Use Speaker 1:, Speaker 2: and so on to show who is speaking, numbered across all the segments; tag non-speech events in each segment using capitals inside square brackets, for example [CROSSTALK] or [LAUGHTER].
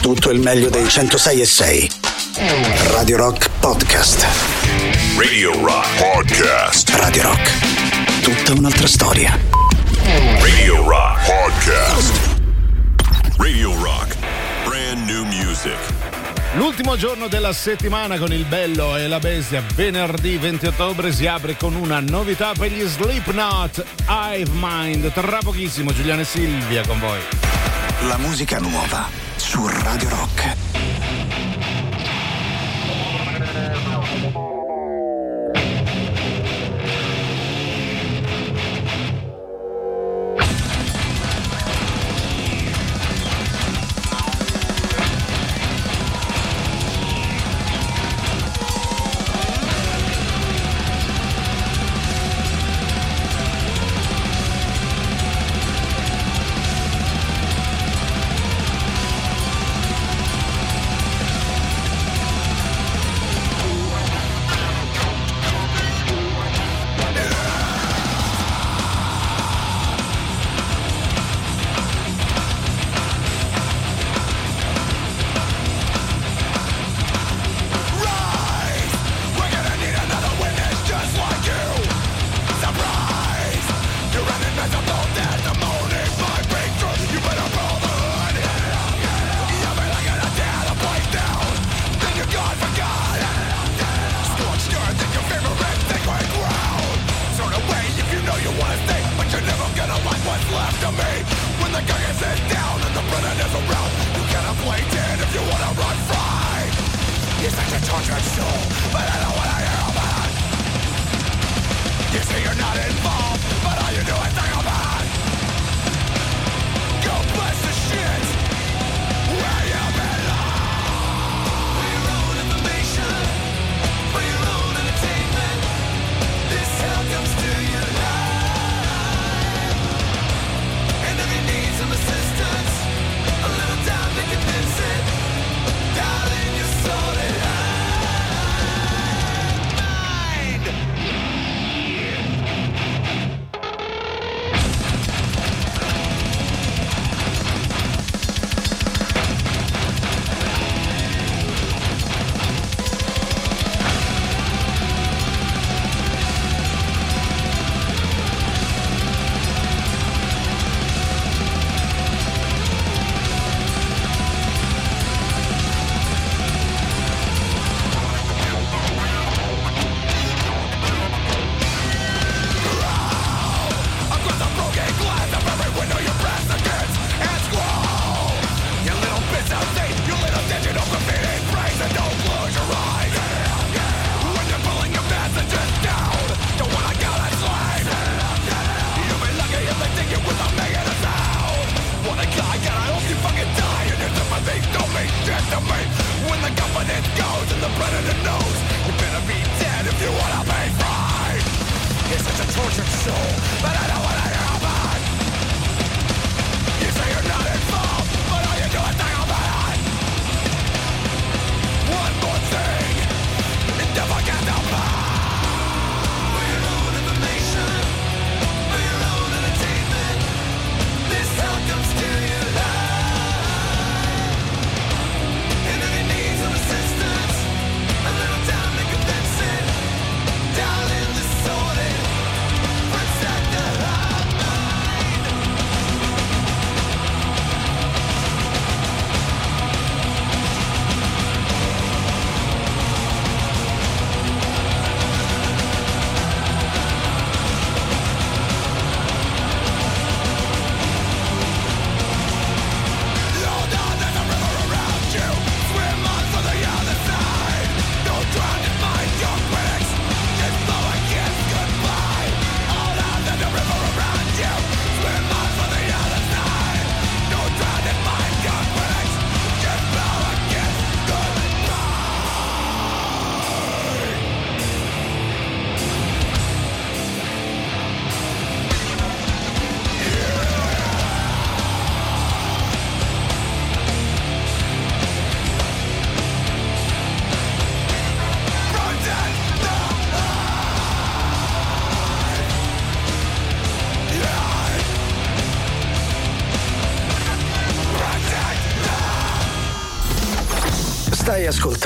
Speaker 1: Tutto il meglio dei 106 e 6. Radio Rock Podcast.
Speaker 2: Radio Rock Podcast.
Speaker 1: Radio Rock. Tutta un'altra storia.
Speaker 2: Radio Rock Podcast. Radio Rock. Brand new music.
Speaker 3: L'ultimo giorno della settimana con il bello e la bestia, venerdì 20 ottobre, si apre con una novità per gli Slipknot, Hive Mind. Tra pochissimo Giuliano e Silvia con voi.
Speaker 1: La musica nuova su Radio Rock.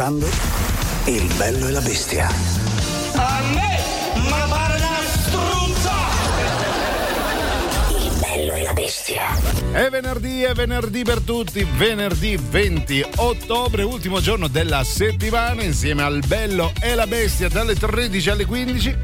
Speaker 1: Ascoltando Il bello e la bestia.
Speaker 4: A me, ma pare una struzza!
Speaker 1: Il bello e la bestia.
Speaker 5: È venerdì, è venerdì per tutti, venerdì 20 ottobre, ultimo giorno della settimana, insieme al bello e la bestia dalle 13 alle 15.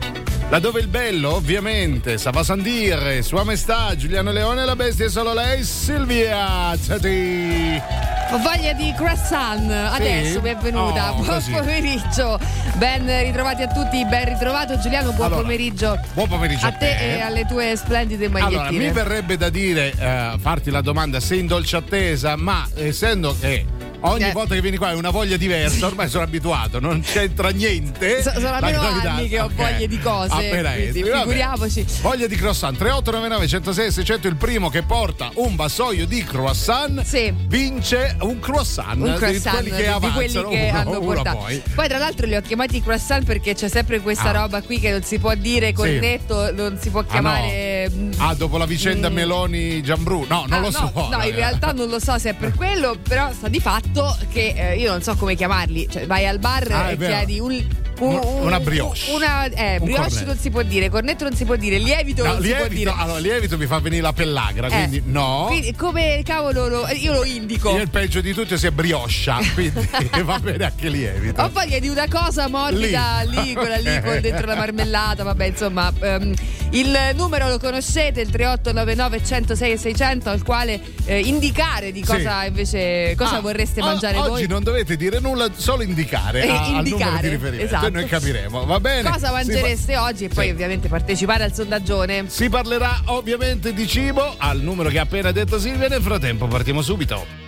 Speaker 5: Laddove il bello, ovviamente, Sava Sandir, Sua Maestà, Giuliano Leone e la bestia è solo lei, Silvia. Ciati.
Speaker 6: Ho voglia di croissant adesso mi è venuta.
Speaker 5: Oh,
Speaker 6: buon
Speaker 5: così.
Speaker 6: pomeriggio, ben ritrovati a tutti, ben ritrovato Giuliano, buon
Speaker 5: Allora,
Speaker 6: pomeriggio.
Speaker 5: buon pomeriggio
Speaker 6: a te
Speaker 5: te.
Speaker 6: e alle tue splendide magliettine.
Speaker 5: Allora, mi verrebbe da dire, eh, farti la domanda se in dolce attesa, ma essendo che ogni
Speaker 6: Eh.
Speaker 5: volta che vieni qua hai una voglia diversa, ormai sono abituato, non c'entra niente.
Speaker 6: So- sono almeno anni che ho
Speaker 5: ok.
Speaker 6: voglia di cose, quindi figuriamoci.
Speaker 5: Voglia di croissant 3899 106 600 il primo che porta un vassoio di croissant
Speaker 6: Sì.
Speaker 5: vince un croissant,
Speaker 6: un
Speaker 5: di
Speaker 6: croissant
Speaker 5: quelli che
Speaker 6: di
Speaker 5: avanzano
Speaker 6: quelli che
Speaker 5: uno,
Speaker 6: hanno portato.
Speaker 5: poi.
Speaker 6: tra l'altro li ho chiamati croissant perché c'è sempre questa
Speaker 5: Ah.
Speaker 6: roba qui che non si può dire cornetto, non si può
Speaker 5: Ah, no.
Speaker 6: Mm,
Speaker 5: Ah, dopo la vicenda
Speaker 6: mm,
Speaker 5: Meloni Giambrù. No, non
Speaker 6: Ah,
Speaker 5: lo so.
Speaker 6: No, no, in realtà non lo so se è per quello, però sta di fatto che eh, io non so come chiamarli. Cioè, vai al bar
Speaker 5: Ah,
Speaker 6: e chiedi un,
Speaker 5: Un- una brioche.
Speaker 6: Una, eh, brioche
Speaker 5: cornetto.
Speaker 6: non si può dire, cornetto non si può dire, lievito
Speaker 5: No,
Speaker 6: non si può
Speaker 5: lievito,
Speaker 6: dire.
Speaker 5: allora, lievito mi fa venire la pellagra,
Speaker 6: Eh,
Speaker 5: quindi no.
Speaker 6: Quindi come cavolo lo, io lo indico?
Speaker 5: Io il peggio di tutto è se brioscia, quindi [LAUGHS] [LAUGHS] va bene anche lievito.
Speaker 6: Ho voglia di una cosa morbida
Speaker 5: Lì.
Speaker 6: lì, quella lì [LAUGHS] con dentro la marmellata, vabbè insomma ehm, il numero lo conoscete, il 3899 106 e 600 al quale eh, indicare di cosa
Speaker 5: Sì.
Speaker 6: invece cosa
Speaker 5: Ah,
Speaker 6: vorreste
Speaker 5: o-
Speaker 6: mangiare
Speaker 5: oggi
Speaker 6: voi.
Speaker 5: non dovete dire nulla, solo indicare
Speaker 6: Eh,
Speaker 5: a- al numero
Speaker 6: indicare,
Speaker 5: di riferimento.
Speaker 6: esatto.
Speaker 5: E noi capiremo, va bene?
Speaker 6: Cosa
Speaker 5: Si
Speaker 6: mangereste
Speaker 5: pa-
Speaker 6: oggi e poi
Speaker 5: Sì.
Speaker 6: ovviamente partecipare al sondaggione.
Speaker 5: Si parlerà ovviamente di cibo al numero che ha appena detto Silvia. Nel frattempo partiamo subito.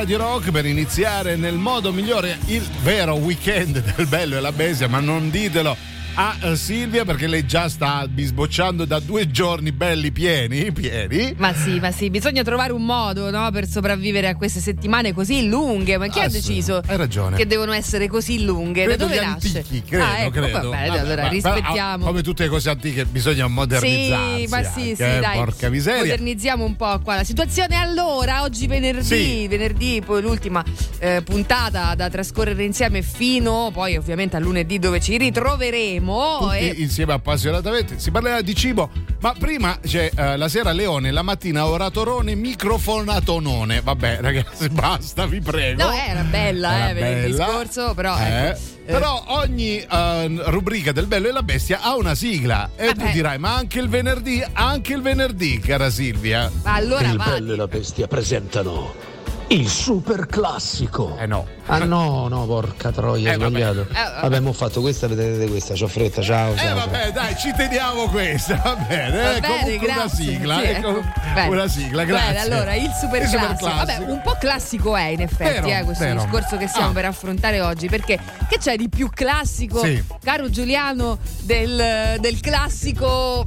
Speaker 3: Radio Rock per iniziare nel modo migliore il vero weekend del bello e la bestia, ma non ditelo a eh, Silvia perché lei già sta bisbocciando da due giorni belli pieni, [LAUGHS] pieni.
Speaker 6: Ma sì, ma sì, bisogna trovare un modo no, per sopravvivere a queste settimane così lunghe. Ma chi
Speaker 3: Ah,
Speaker 6: ha deciso
Speaker 3: hai ragione.
Speaker 6: che devono essere così lunghe?
Speaker 3: Credo
Speaker 6: da dove nasce?
Speaker 3: antichi, credo,
Speaker 6: ah, ecco,
Speaker 3: credo.
Speaker 6: Vabbè,
Speaker 3: Vabbè,
Speaker 6: allora
Speaker 3: ma-
Speaker 6: rispettiamo.
Speaker 3: ma- come tutte le cose antiche bisogna modernizzarsi.
Speaker 6: Sì, ma sì,
Speaker 3: anche,
Speaker 6: sì,
Speaker 3: eh,
Speaker 6: dai.
Speaker 3: Porca miseria.
Speaker 6: Modernizziamo un po' qua la situazione. Allora, oggi venerdì,
Speaker 3: Sì.
Speaker 6: venerdì, poi l'ultima eh, puntata da trascorrere insieme fino poi ovviamente a lunedì dove ci ritroveremo.
Speaker 3: Tutti
Speaker 6: e-
Speaker 3: insieme appassionatamente si parlerà di cibo ma prima c'è eh, la sera Leone la mattina oratorone microfonatonone vabbè [LAUGHS] ragazzi basta vi prego
Speaker 6: No, era bella,
Speaker 3: Era
Speaker 6: eh,
Speaker 3: bella.
Speaker 6: scorso, però,
Speaker 3: Eh,
Speaker 6: ecco, eh.
Speaker 3: però ogni eh, rubrica del bello e la bestia ha una sigla e
Speaker 6: Ah,
Speaker 3: tu
Speaker 6: beh.
Speaker 3: dirai ma anche il venerdì anche il venerdì cara Silvia
Speaker 6: Ma allora
Speaker 7: il
Speaker 6: va.
Speaker 7: bello e la bestia presentano il super classico.
Speaker 3: eh no
Speaker 7: Ah no, no, porca troia,
Speaker 3: Eh, vabbè.
Speaker 7: sbagliato.
Speaker 6: Eh, vabbè.
Speaker 7: Vabbè, mo ho fatto questa, vedete questa, c'ho fretta, ciao,
Speaker 3: eh
Speaker 7: ciao. ciao.
Speaker 3: vabbè dai ci teniamo questa va bene
Speaker 6: Va
Speaker 3: eh,
Speaker 6: bene,
Speaker 3: comunque una
Speaker 6: grazie.
Speaker 3: sigla
Speaker 6: Sì,
Speaker 3: eh,
Speaker 6: ecco.
Speaker 3: una sigla grazie
Speaker 6: Bene, allora il super,
Speaker 3: Il super
Speaker 6: classico.
Speaker 3: classico.
Speaker 6: Vabbè, un po' classico è in effetti
Speaker 3: Vero,
Speaker 6: eh, questo
Speaker 3: vero.
Speaker 6: discorso che stiamo
Speaker 3: Ah.
Speaker 6: per affrontare oggi. Perché che c'è di più classico,
Speaker 3: Sì.
Speaker 6: caro Giuliano, del, del classico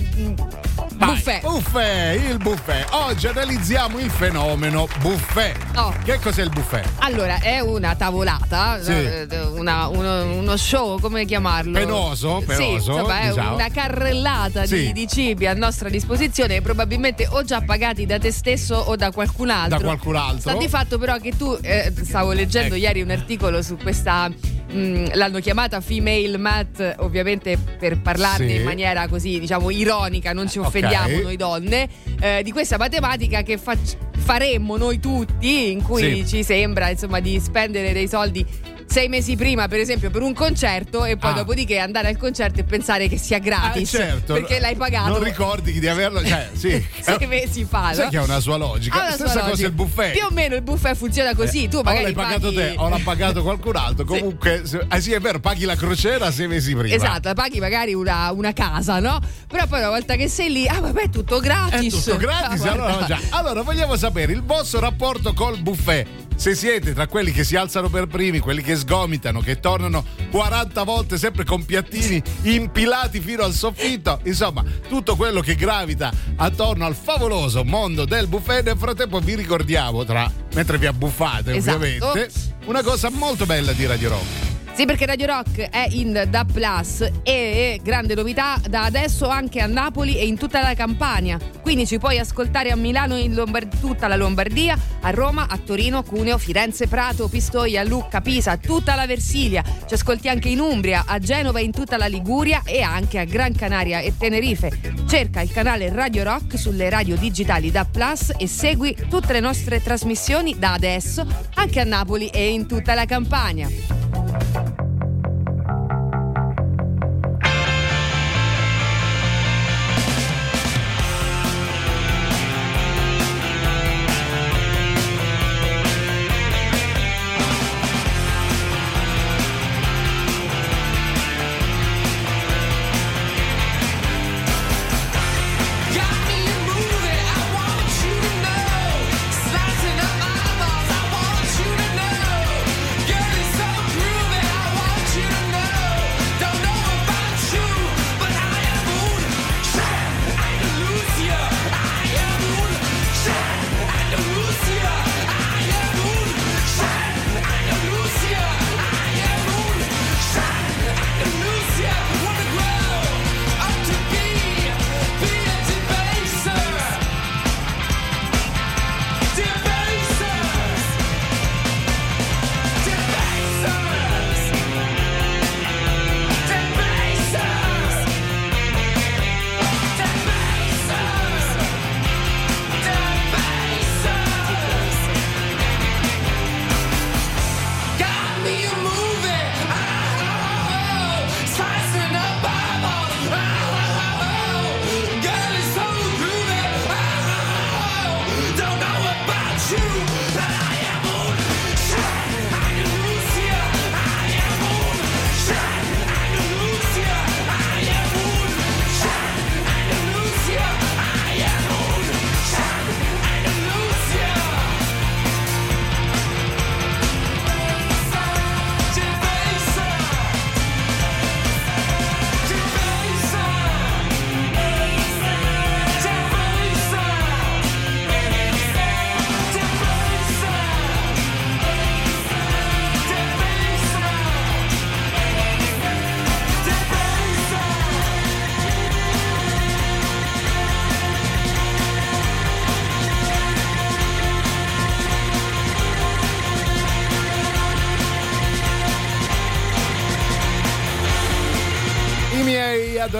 Speaker 3: Vai,
Speaker 6: buffet?
Speaker 3: Buffet, il buffet. Oggi analizziamo il fenomeno buffet.
Speaker 6: Oh.
Speaker 3: Che cos'è il buffet?
Speaker 6: Allora, è una tavolata,
Speaker 3: Sì.
Speaker 6: eh, una- uno, uno show, come chiamarlo?
Speaker 3: Penoso,
Speaker 6: Sì,
Speaker 3: penoso,
Speaker 6: insomma, è
Speaker 3: diciamo.
Speaker 6: una carrellata
Speaker 3: Sì.
Speaker 6: di, di cibi a nostra disposizione, probabilmente o già pagati da te stesso o da qualcun altro.
Speaker 3: Da qualcun altro.
Speaker 6: Sta di fatto però che tu, eh, stavo leggendo
Speaker 3: Ecco.
Speaker 6: ieri un articolo su questa, mh, l'hanno chiamata female mat, ovviamente per parlarne
Speaker 3: Sì.
Speaker 6: in maniera così, diciamo, ironica, non ci offendiamo
Speaker 3: Ok.
Speaker 6: noi donne, eh, di questa matematica che fac- faremmo noi tutti, in cui
Speaker 3: Sì.
Speaker 6: ci sembra insomma di spendere dei soldi sei mesi prima, per esempio, per un concerto e poi
Speaker 3: Ah.
Speaker 6: dopodiché andare al concerto e pensare che sia gratis.
Speaker 3: Ah, certo.
Speaker 6: Perché l'hai pagato
Speaker 3: Non ricordi di averlo. Cioè, [LAUGHS] sì.
Speaker 6: sei mesi fa.
Speaker 3: Sai
Speaker 6: no?
Speaker 3: che ha una sua logica.
Speaker 6: Una sua
Speaker 3: Stessa cosa
Speaker 6: logica.
Speaker 3: il buffet.
Speaker 6: Più o meno il buffet funziona così. tu
Speaker 3: o
Speaker 6: magari
Speaker 3: l'hai pagato
Speaker 6: paghi...
Speaker 3: te o l'ha pagato qualcun altro. [LAUGHS] Comunque, se- eh sì, è vero, paghi la crociera sei mesi prima.
Speaker 6: Esatto, paghi magari una, una casa, no? Però poi una volta che sei lì, ah vabbè, è tutto
Speaker 3: È
Speaker 6: gratis.
Speaker 3: tutto gratis.
Speaker 6: Ah,
Speaker 3: allora, allora, vogliamo sapere il vostro rapporto col buffet. Se siete tra quelli che si alzano per primi, quelli che sgomitano, che tornano 40 volte sempre con piattini impilati fino al soffitto, insomma, tutto quello che gravita attorno al favoloso mondo del buffet. Nel frattempo vi ricordiamo, tra, mentre vi abbuffate
Speaker 6: Esatto.
Speaker 3: ovviamente, una cosa molto bella di Radio Rock.
Speaker 6: Sì, perché Radio Rock è in DAB Plus e grande novità da adesso anche a Napoli e in tutta la Campania. Quindi ci puoi ascoltare a Milano e in Lombard- tutta la Lombardia, a Roma, a Torino, Cuneo, Firenze, Prato, Pistoia, Lucca, Pisa, tutta la Versilia. Ci ascolti anche in Umbria, a Genova e in tutta la Liguria e anche a Gran Canaria e Tenerife. Cerca il canale Radio Rock sulle radio digitali DAB Plus e segui tutte le nostre trasmissioni da adesso anche a Napoli e in tutta la Campania.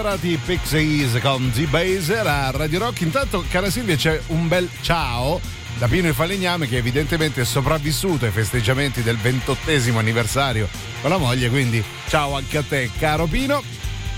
Speaker 3: Adorati Pixies con Z-Base a Radio Rock. Intanto, cara Silvia, c'è un bel ciao da Pino e Falegname che evidentemente è sopravvissuto ai festeggiamenti del ventottesimo anniversario con la moglie, quindi ciao anche a te, caro Pino.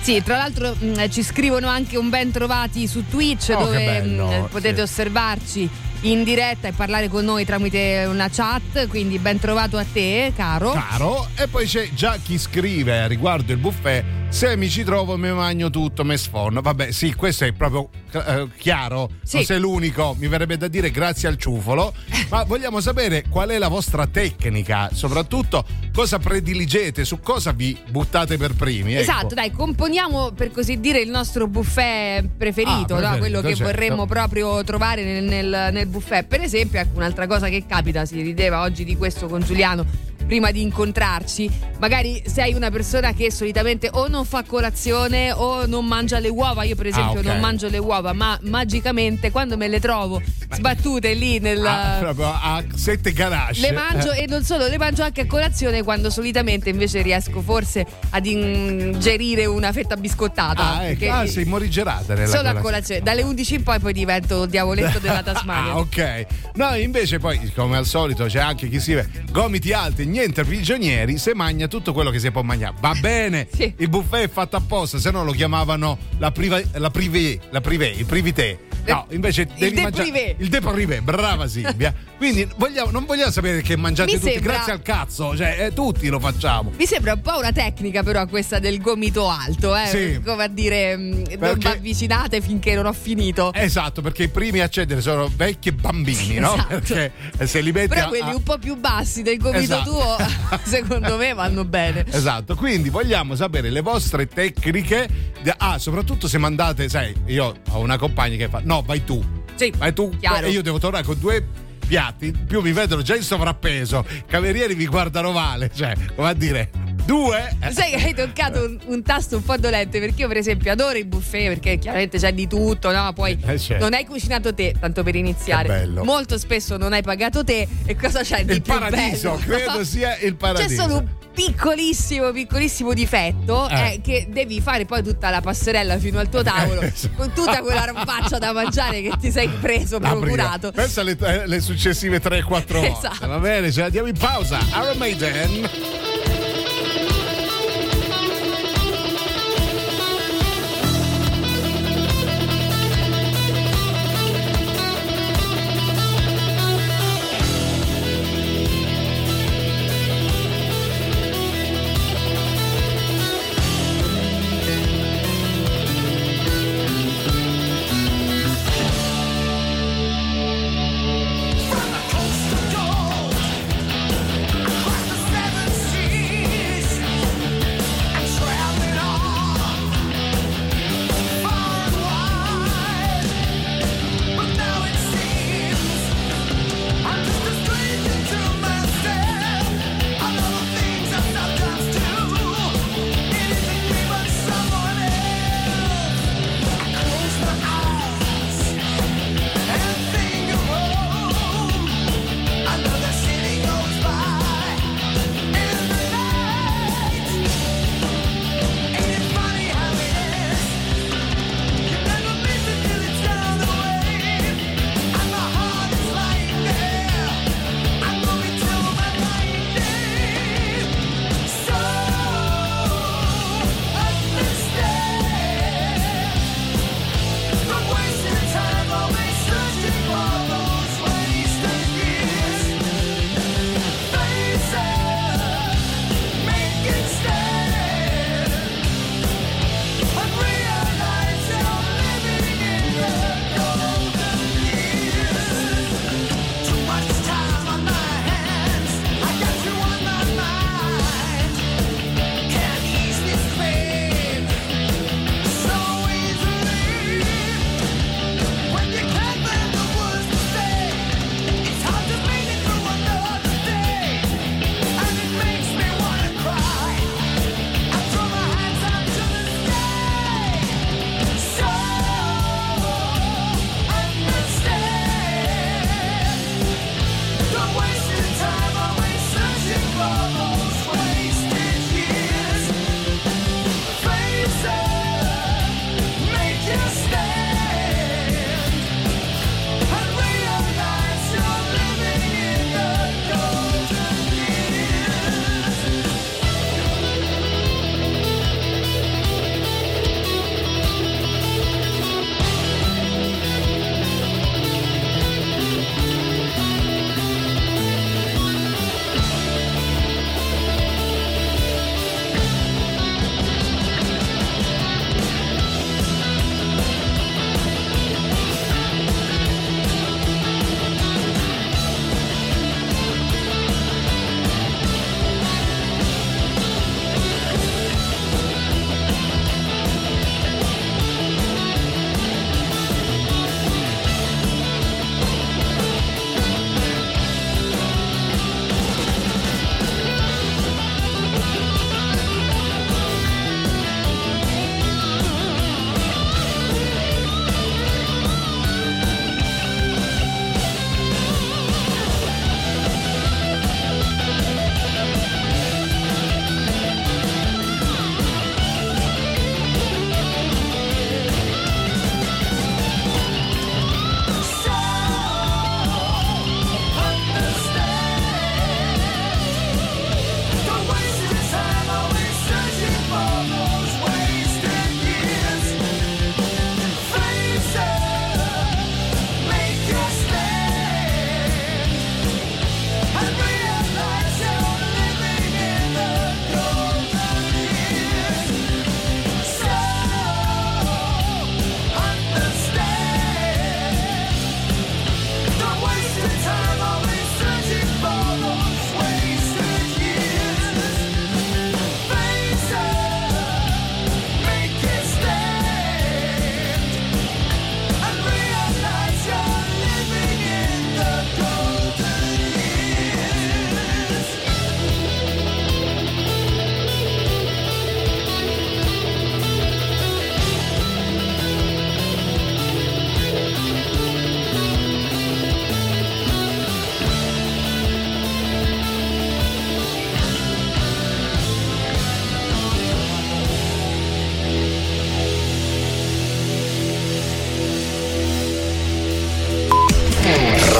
Speaker 6: Sì, tra l'altro mh, ci scrivono anche un ben trovati su Twitch
Speaker 3: Oh,
Speaker 6: dove
Speaker 3: bello,
Speaker 6: mh, potete
Speaker 3: sì.
Speaker 6: osservarci in diretta e parlare con noi tramite una chat, quindi ben trovato a te, caro.
Speaker 3: Caro, e poi c'è già chi scrive riguardo il buffet. Se mi ci trovo mi mangio tutto, me sforno. Vabbè, sì, questo è proprio eh, chiaro.
Speaker 6: Sì.
Speaker 3: Non sei l'unico, mi verrebbe da dire grazie al ciufolo. [LAUGHS] Ma vogliamo sapere qual è la vostra tecnica, soprattutto cosa prediligete, su cosa vi buttate per primi. ecco.
Speaker 6: Esatto, dai, componiamo per così dire il nostro buffet preferito,
Speaker 3: Ah,
Speaker 6: no?
Speaker 3: preferito,
Speaker 6: quello che
Speaker 3: certo.
Speaker 6: vorremmo proprio trovare nel, nel- nel buffet. Per esempio, ecco un'altra cosa che capita, si rideva oggi di questo con Giuliano prima di incontrarci. Magari sei una persona che solitamente o non fa colazione o non mangia le uova. Io, per esempio,
Speaker 3: Ah, ok.
Speaker 6: non mangio le uova, ma magicamente quando me le trovo sbattute lì nel.
Speaker 3: Ah, proprio a sette ganasce.
Speaker 6: Le mangio
Speaker 3: Eh,
Speaker 6: e non solo, le mangio anche a colazione quando solitamente invece riesco forse ad ingerire una fetta biscottata.
Speaker 3: Ah, ecco. ah, sei morigerata nella
Speaker 6: solo a
Speaker 3: colazione.
Speaker 6: colazione. Dalle 11 in poi poi divento diavoletto della [LAUGHS] Tasmania.
Speaker 3: Ah, ok. No, invece poi, come al solito, c'è anche chi scrive gomiti alti, niente prigionieri, se mangia tutto quello che si può mangiare. Va [LAUGHS] bene,
Speaker 6: Sì.
Speaker 3: il buffet è fatto apposta, se no lo chiamavano la priva, la privé, la privé, il privité. No, invece devi
Speaker 6: de
Speaker 3: mangiare
Speaker 6: privé.
Speaker 3: il de privé, brava Silvia. Quindi vogliamo- non vogliamo sapere che mangiate
Speaker 6: Mi
Speaker 3: tutti,
Speaker 6: sembra-
Speaker 3: grazie al cazzo, cioè eh, tutti lo facciamo.
Speaker 6: Mi sembra un po' una tecnica però questa del gomito alto, eh?
Speaker 3: Sì.
Speaker 6: come a dire mm, non
Speaker 3: Perché-
Speaker 6: vi avvicinate finché non ho finito.
Speaker 3: Esatto, perché i primi a cedere sono vecchi e bambini, no?
Speaker 6: Esatto.
Speaker 3: Perché se li metti
Speaker 6: Però
Speaker 3: a-
Speaker 6: quelli un po' più bassi del gomito
Speaker 3: Esatto.
Speaker 6: tuo, [LAUGHS] secondo me vanno bene.
Speaker 3: Esatto, quindi vogliamo sapere le vostre tecniche. Ah, soprattutto se mandate, sai, io ho una compagna che fa: No, vai tu.
Speaker 6: Sì,
Speaker 3: Vai tu.
Speaker 6: chiaro.
Speaker 3: E io devo tornare con due piatti. Più mi vedono già in sovrappeso. I camerieri mi guardano male. Cioè, come a dire, due. eh,
Speaker 6: Sai che hai toccato un, un tasto un po' dolente perché io per esempio adoro il buffet perché chiaramente c'è di tutto, no? Poi
Speaker 3: Eh, certo.
Speaker 6: non hai cucinato te, tanto per iniziare. Molto spesso non hai pagato te e cosa c'è di
Speaker 3: Il
Speaker 6: più
Speaker 3: paradiso,
Speaker 6: bello?
Speaker 3: credo [LAUGHS] sia il paradiso.
Speaker 6: C'è solo un piccolissimo, piccolissimo difetto
Speaker 3: Eh.
Speaker 6: è che devi fare poi tutta la passerella fino al tuo tavolo [LAUGHS]
Speaker 3: Esatto.
Speaker 6: con tutta quella robaccia da mangiare che ti sei preso,
Speaker 3: La prima.
Speaker 6: procurato.
Speaker 3: Pensa alle, eh, le successive 3-4 [LAUGHS] volte.
Speaker 6: Esatto.
Speaker 3: Va bene, ce la diamo in pausa. Iron Maiden.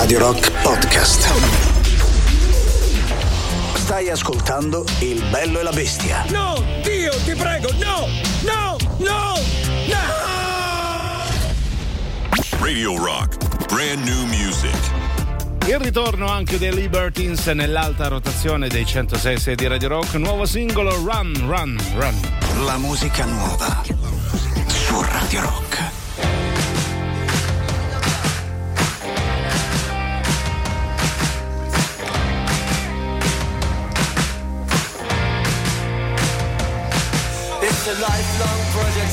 Speaker 8: Radio Rock Podcast. Stai ascoltando Il bello e la bestia.
Speaker 1: No, Dio, ti prego, no, no, no, no!
Speaker 2: Radio Rock. Brand new music.
Speaker 3: Il ritorno anche dei Libertines nell'alta rotazione dei 106 di Radio Rock, nuovo singolo Run, Run, Run.
Speaker 8: La musica nuova su Radio Rock.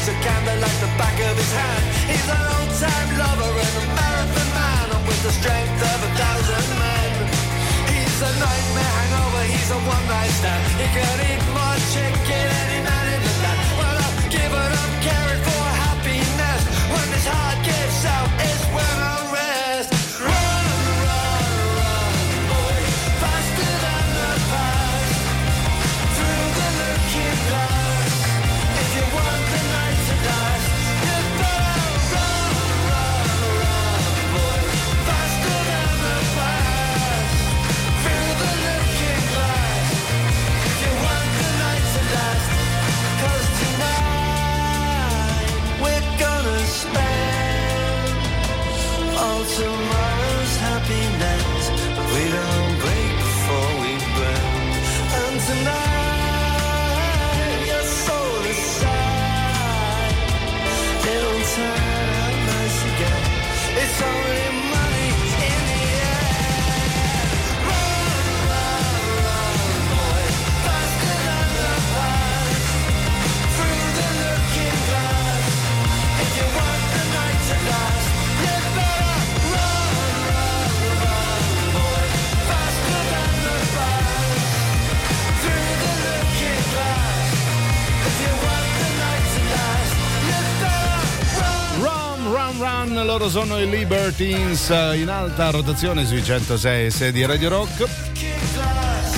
Speaker 4: knows a of like the back of his hand. He's an old-time lover and a marathon man, and with the strength of a thousand men. He's a nightmare hangover, he's a one-night stand. He can eat more chicken any man in the land. Well, I've given up caring for happiness. When this heart gives out,
Speaker 3: loro sono i Libertines eh, in alta rotazione sui 106 6 di Radio Rock.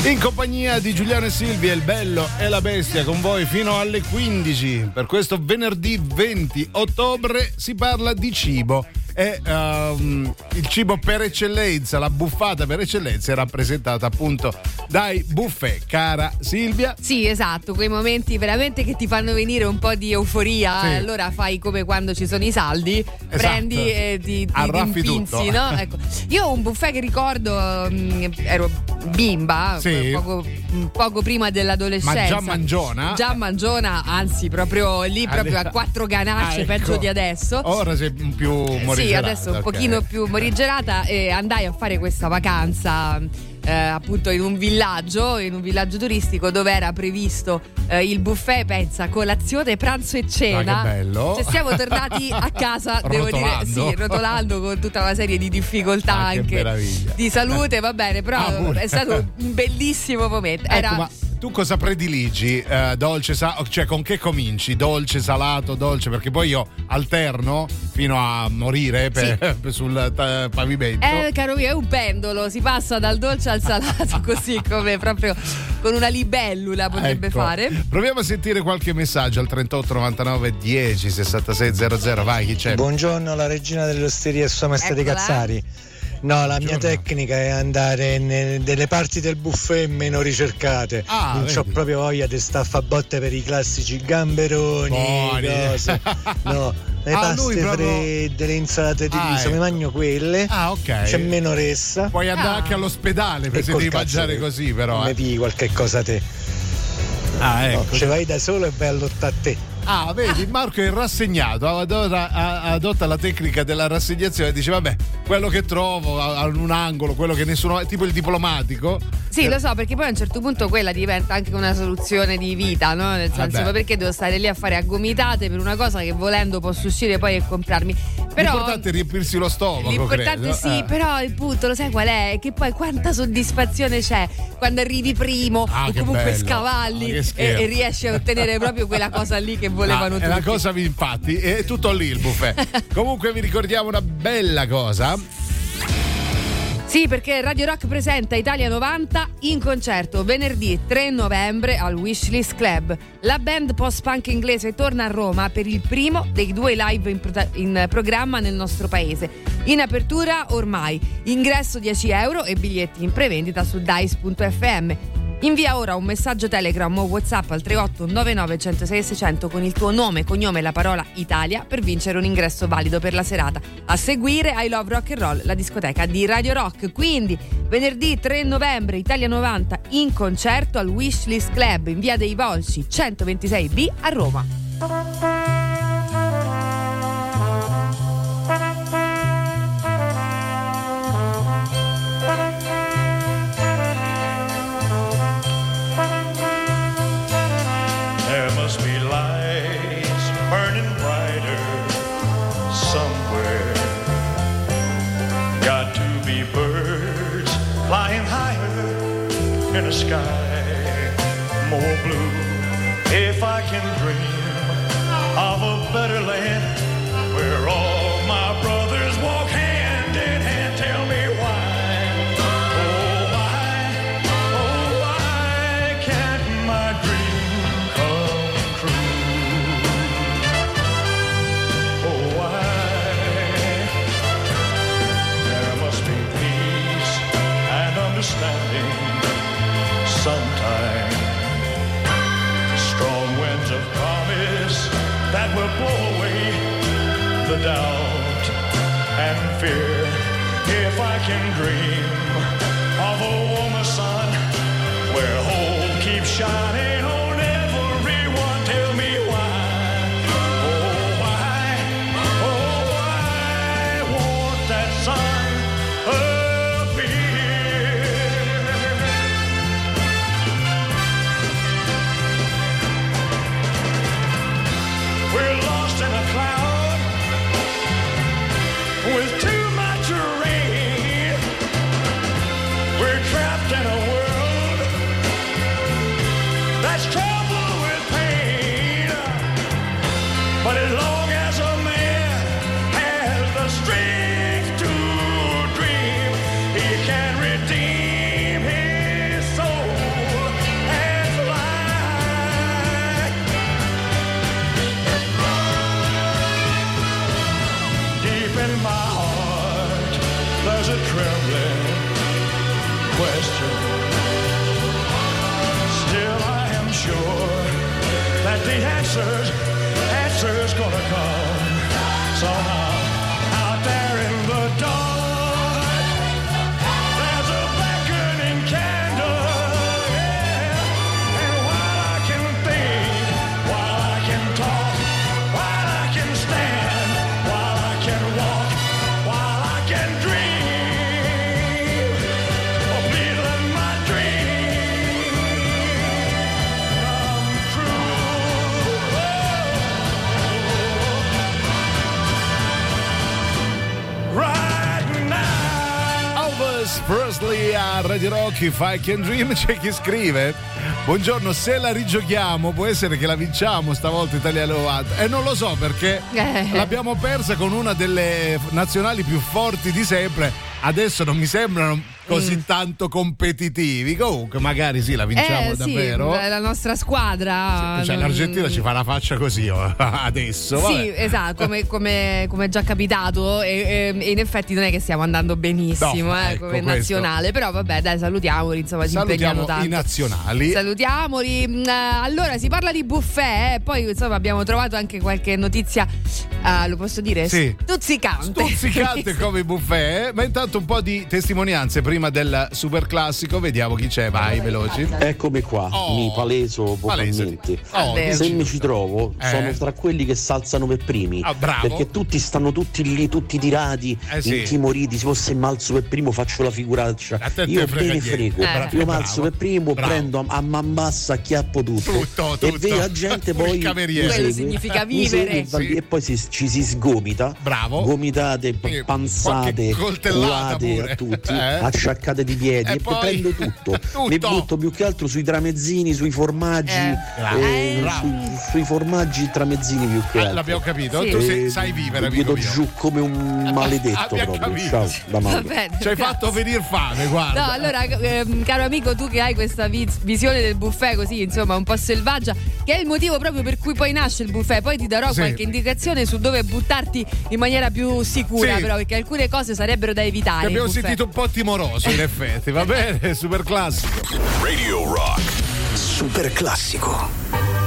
Speaker 3: In compagnia di Giuliano e Silvia, il bello e la bestia con voi fino alle 15. Per questo venerdì 20 ottobre si parla di cibo e ehm, il cibo per eccellenza, la buffata per eccellenza è rappresentata appunto dai buffet. Cara Silvia,
Speaker 6: Sì, esatto, quei momenti veramente che ti fanno venire un po' di euforia.
Speaker 3: Sì.
Speaker 6: Allora fai come quando ci sono i saldi, prendi e ti, ti rimpinzi,
Speaker 3: tutto.
Speaker 6: no? Ecco. Io ho un buffet che ricordo, mm, ero bimba,
Speaker 3: Sì.
Speaker 6: poco, poco prima dell'adolescenza.
Speaker 3: Ma già mangiona?
Speaker 6: Già mangiona, anzi proprio lì, proprio a quattro ganacce,
Speaker 3: Ah, ecco.
Speaker 6: peggio di adesso.
Speaker 3: Ora sei più morigerata.
Speaker 6: Sì, adesso un
Speaker 3: ok.
Speaker 6: pochino più morigerata e andai a fare questa vacanza eh, appunto in un villaggio, in un villaggio turistico dove era previsto eh, il buffet, pensa, colazione, pranzo e cena.
Speaker 3: Ah, che bello.
Speaker 6: Cioè, siamo tornati a [LAUGHS] casa, devo dire,
Speaker 3: Rotolando.
Speaker 6: sì, rotolando con tutta una serie di difficoltà
Speaker 3: Ah, che
Speaker 6: anche di salute, va bene, però
Speaker 3: Ah,
Speaker 6: è stato un [LAUGHS] bellissimo momento. Era
Speaker 3: Ecco, ma tu cosa prediligi? Eh, dolce, sa- cioè con che cominci? Dolce, salato, dolce? Perché poi io alterno fino a morire per- [LAUGHS] sul ta- pavimento.
Speaker 6: Eh, caro mio, è un pendolo, si passa dal dolce al salato, [LAUGHS] così come proprio con una libellula potrebbe
Speaker 3: Ecco.
Speaker 6: fare.
Speaker 3: Proviamo a sentire qualche messaggio al 38 99 10 66 00. Vai, chi c'è?
Speaker 9: Buongiorno, la regina delle osterie Sua Maestà di. Cazzari. No, la mia tecnica è andare nelle parti del buffet meno ricercate.
Speaker 3: Ah,
Speaker 9: non ho proprio voglia di staffa a botte per i classici gamberoni,
Speaker 3: Buoni.
Speaker 9: cose. [LAUGHS] No, le
Speaker 3: Ah,
Speaker 9: paste
Speaker 3: proprio-
Speaker 9: fredde, le insalate di
Speaker 3: Ah,
Speaker 9: riso, mi
Speaker 3: ecco.
Speaker 9: mangio quelle.
Speaker 3: Ah, ok.
Speaker 9: C'è meno ressa.
Speaker 3: Puoi andare
Speaker 6: Ah.
Speaker 3: anche all'ospedale
Speaker 9: E
Speaker 3: se devi mangiare così, però.
Speaker 9: Mi
Speaker 3: eh.
Speaker 9: pigli qualche cosa te.
Speaker 3: Ah, ecco.
Speaker 9: No, ci vai da solo e vai a lottare a te.
Speaker 3: Ah, vedi, Marco è rassegnato, adotta, adotta la tecnica della rassegnazione dice vabbè, quello che trovo a un angolo, quello che nessuno è tipo il diplomatico.
Speaker 6: Sì, lo so, perché poi a un certo punto quella diventa anche una soluzione di vita, no? Nel senso,
Speaker 3: Vabbè.
Speaker 6: ma perché devo stare lì a fare a gomitate per una cosa che volendo posso uscire poi e comprarmi. Però
Speaker 3: L'importante è riempirsi lo stomaco.
Speaker 6: L'importante
Speaker 3: credo.
Speaker 6: sì,
Speaker 3: Eh.
Speaker 6: però il punto, lo sai qual è? Che poi quanta soddisfazione c'è quando arrivi primo
Speaker 3: Ah,
Speaker 6: o comunque
Speaker 3: bello.
Speaker 6: scavalli
Speaker 3: Ah,
Speaker 6: e, e riesci a ottenere proprio quella cosa lì che volevano
Speaker 3: Ah,
Speaker 6: tutti.
Speaker 3: la cosa, infatti, è tutto lì il buffet. [LAUGHS] Comunque vi ricordiamo una bella cosa.
Speaker 6: Sì, perché Radio Rock presenta Italia 90 in concerto venerdì 3 novembre al Wishlist Club. La band post-punk inglese torna a Roma per il primo dei due live in, prota- in programma nel nostro paese. In apertura ormai, ingresso 10 euro e biglietti in prevendita su dice.fm. Invia ora un messaggio Telegram o WhatsApp al 3899 106 600 con il tuo nome, cognome e la parola Italia per vincere un ingresso valido per la serata. A seguire I Love Rock and Roll, la discoteca di Radio Rock. Quindi venerdì 3 novembre Italia 90 in concerto al Wishlist Club in via dei Volsci 126B a Roma.
Speaker 10: Sky more blue. If I can dream of a better land where all doubt and fear. If I can dream of a warmer sun where hope keeps shining
Speaker 3: Presley a Radio Rock If I Can Dream [LAUGHS] c'è chi scrive buongiorno se la rigiochiamo può essere che la vinciamo stavolta Italia 90 e non lo so perché
Speaker 6: Eh.
Speaker 3: l'abbiamo persa con una delle nazionali più forti di sempre adesso non mi sembrano così tanto competitivi comunque magari sì la vinciamo
Speaker 6: Mm. eh,
Speaker 3: davvero
Speaker 6: Sì, la nostra squadra.
Speaker 3: cioè
Speaker 6: non-
Speaker 3: l'Argentina ci fa la faccia così oh, [LAUGHS] adesso
Speaker 6: Sì,
Speaker 3: vabbè.
Speaker 6: esatto, come, [LAUGHS] come, come è già capitato e, e in effetti non è che stiamo andando benissimo
Speaker 3: No,
Speaker 6: eh,
Speaker 3: ecco,
Speaker 6: come
Speaker 3: questo.
Speaker 6: nazionale, però vabbè dai salutiamoli, insomma ci
Speaker 3: salutiamo
Speaker 6: tanto.
Speaker 3: i nazionali
Speaker 6: Salutiamoli. Mm, eh, Allora, si parla di buffet, eh, poi insomma abbiamo trovato anche qualche notizia, eh, lo posso dire?
Speaker 3: Sì.
Speaker 6: Stuzzicante.
Speaker 3: Stuzzicante [LAUGHS] come i buffet, eh? ma intanto un po' di testimonianze prima del super classico. Vediamo chi c'è, vai, veloci.
Speaker 11: Eccomi qua,
Speaker 3: Oh.
Speaker 11: mi paleso vocalmente.
Speaker 3: Oh,
Speaker 6: Vabbè.
Speaker 11: Se mi ci trovo,
Speaker 3: Eh.
Speaker 11: sono tra quelli che salzano per primi.
Speaker 3: Ah, bravo.
Speaker 11: Perché tutti stanno tutti lì, tutti tirati,
Speaker 3: Eh, sì.
Speaker 11: intimoriti. Se fosse malzo per primo faccio la figuraccia. Io me ne frego.
Speaker 6: Eh.
Speaker 11: Io malzo per primo,
Speaker 3: Bravo.
Speaker 11: prendo a, a man bassa, acchiappo tutto.
Speaker 3: Tutto,
Speaker 11: E
Speaker 3: tutto.
Speaker 11: vedo la gente [LAUGHS] poi.
Speaker 6: Quello significa
Speaker 11: segue
Speaker 6: vivere.
Speaker 11: e
Speaker 3: Sì.
Speaker 11: E poi si- ci si sgomita.
Speaker 3: Bravo.
Speaker 11: Gomitate, panzate,
Speaker 3: pure.
Speaker 11: a tutti,
Speaker 3: Eh.
Speaker 11: Acciaccate di piedi.
Speaker 3: E
Speaker 11: E,
Speaker 3: poi-
Speaker 11: prendo tutto. [LAUGHS]
Speaker 3: Tutto.
Speaker 11: Mi butto più che altro sui tramezzini, sui formaggi.
Speaker 6: Eh.
Speaker 11: Eh,
Speaker 3: Bravo.
Speaker 11: sui, sui formaggi tramezzini più che
Speaker 3: Ah,
Speaker 11: altro.
Speaker 3: l'abbiamo capito.
Speaker 6: Sì.
Speaker 3: Tu sei-
Speaker 11: Eh,
Speaker 3: sai vivere,
Speaker 11: vedo giù come un [LAUGHS] maledetto proprio.
Speaker 3: capito.
Speaker 11: Ciao, da.
Speaker 6: Vabbè,
Speaker 3: Ci hai fatto venire fame, guarda.
Speaker 6: No, allora, ehm, caro amico, tu che hai questa vi- visione del buffet così, insomma, un po' selvaggia, che è il motivo proprio per cui poi nasce il buffet. Poi ti darò
Speaker 3: Sì.
Speaker 6: qualche indicazione su dove buttarti in maniera più sicura,
Speaker 3: Sì.
Speaker 6: però, perché alcune cose sarebbero da evitare.
Speaker 3: Ti abbiamo sentito un po' timoroso, in effetti. Va bene, [LAUGHS] super classico.
Speaker 2: Radio Rock.
Speaker 8: Super classico.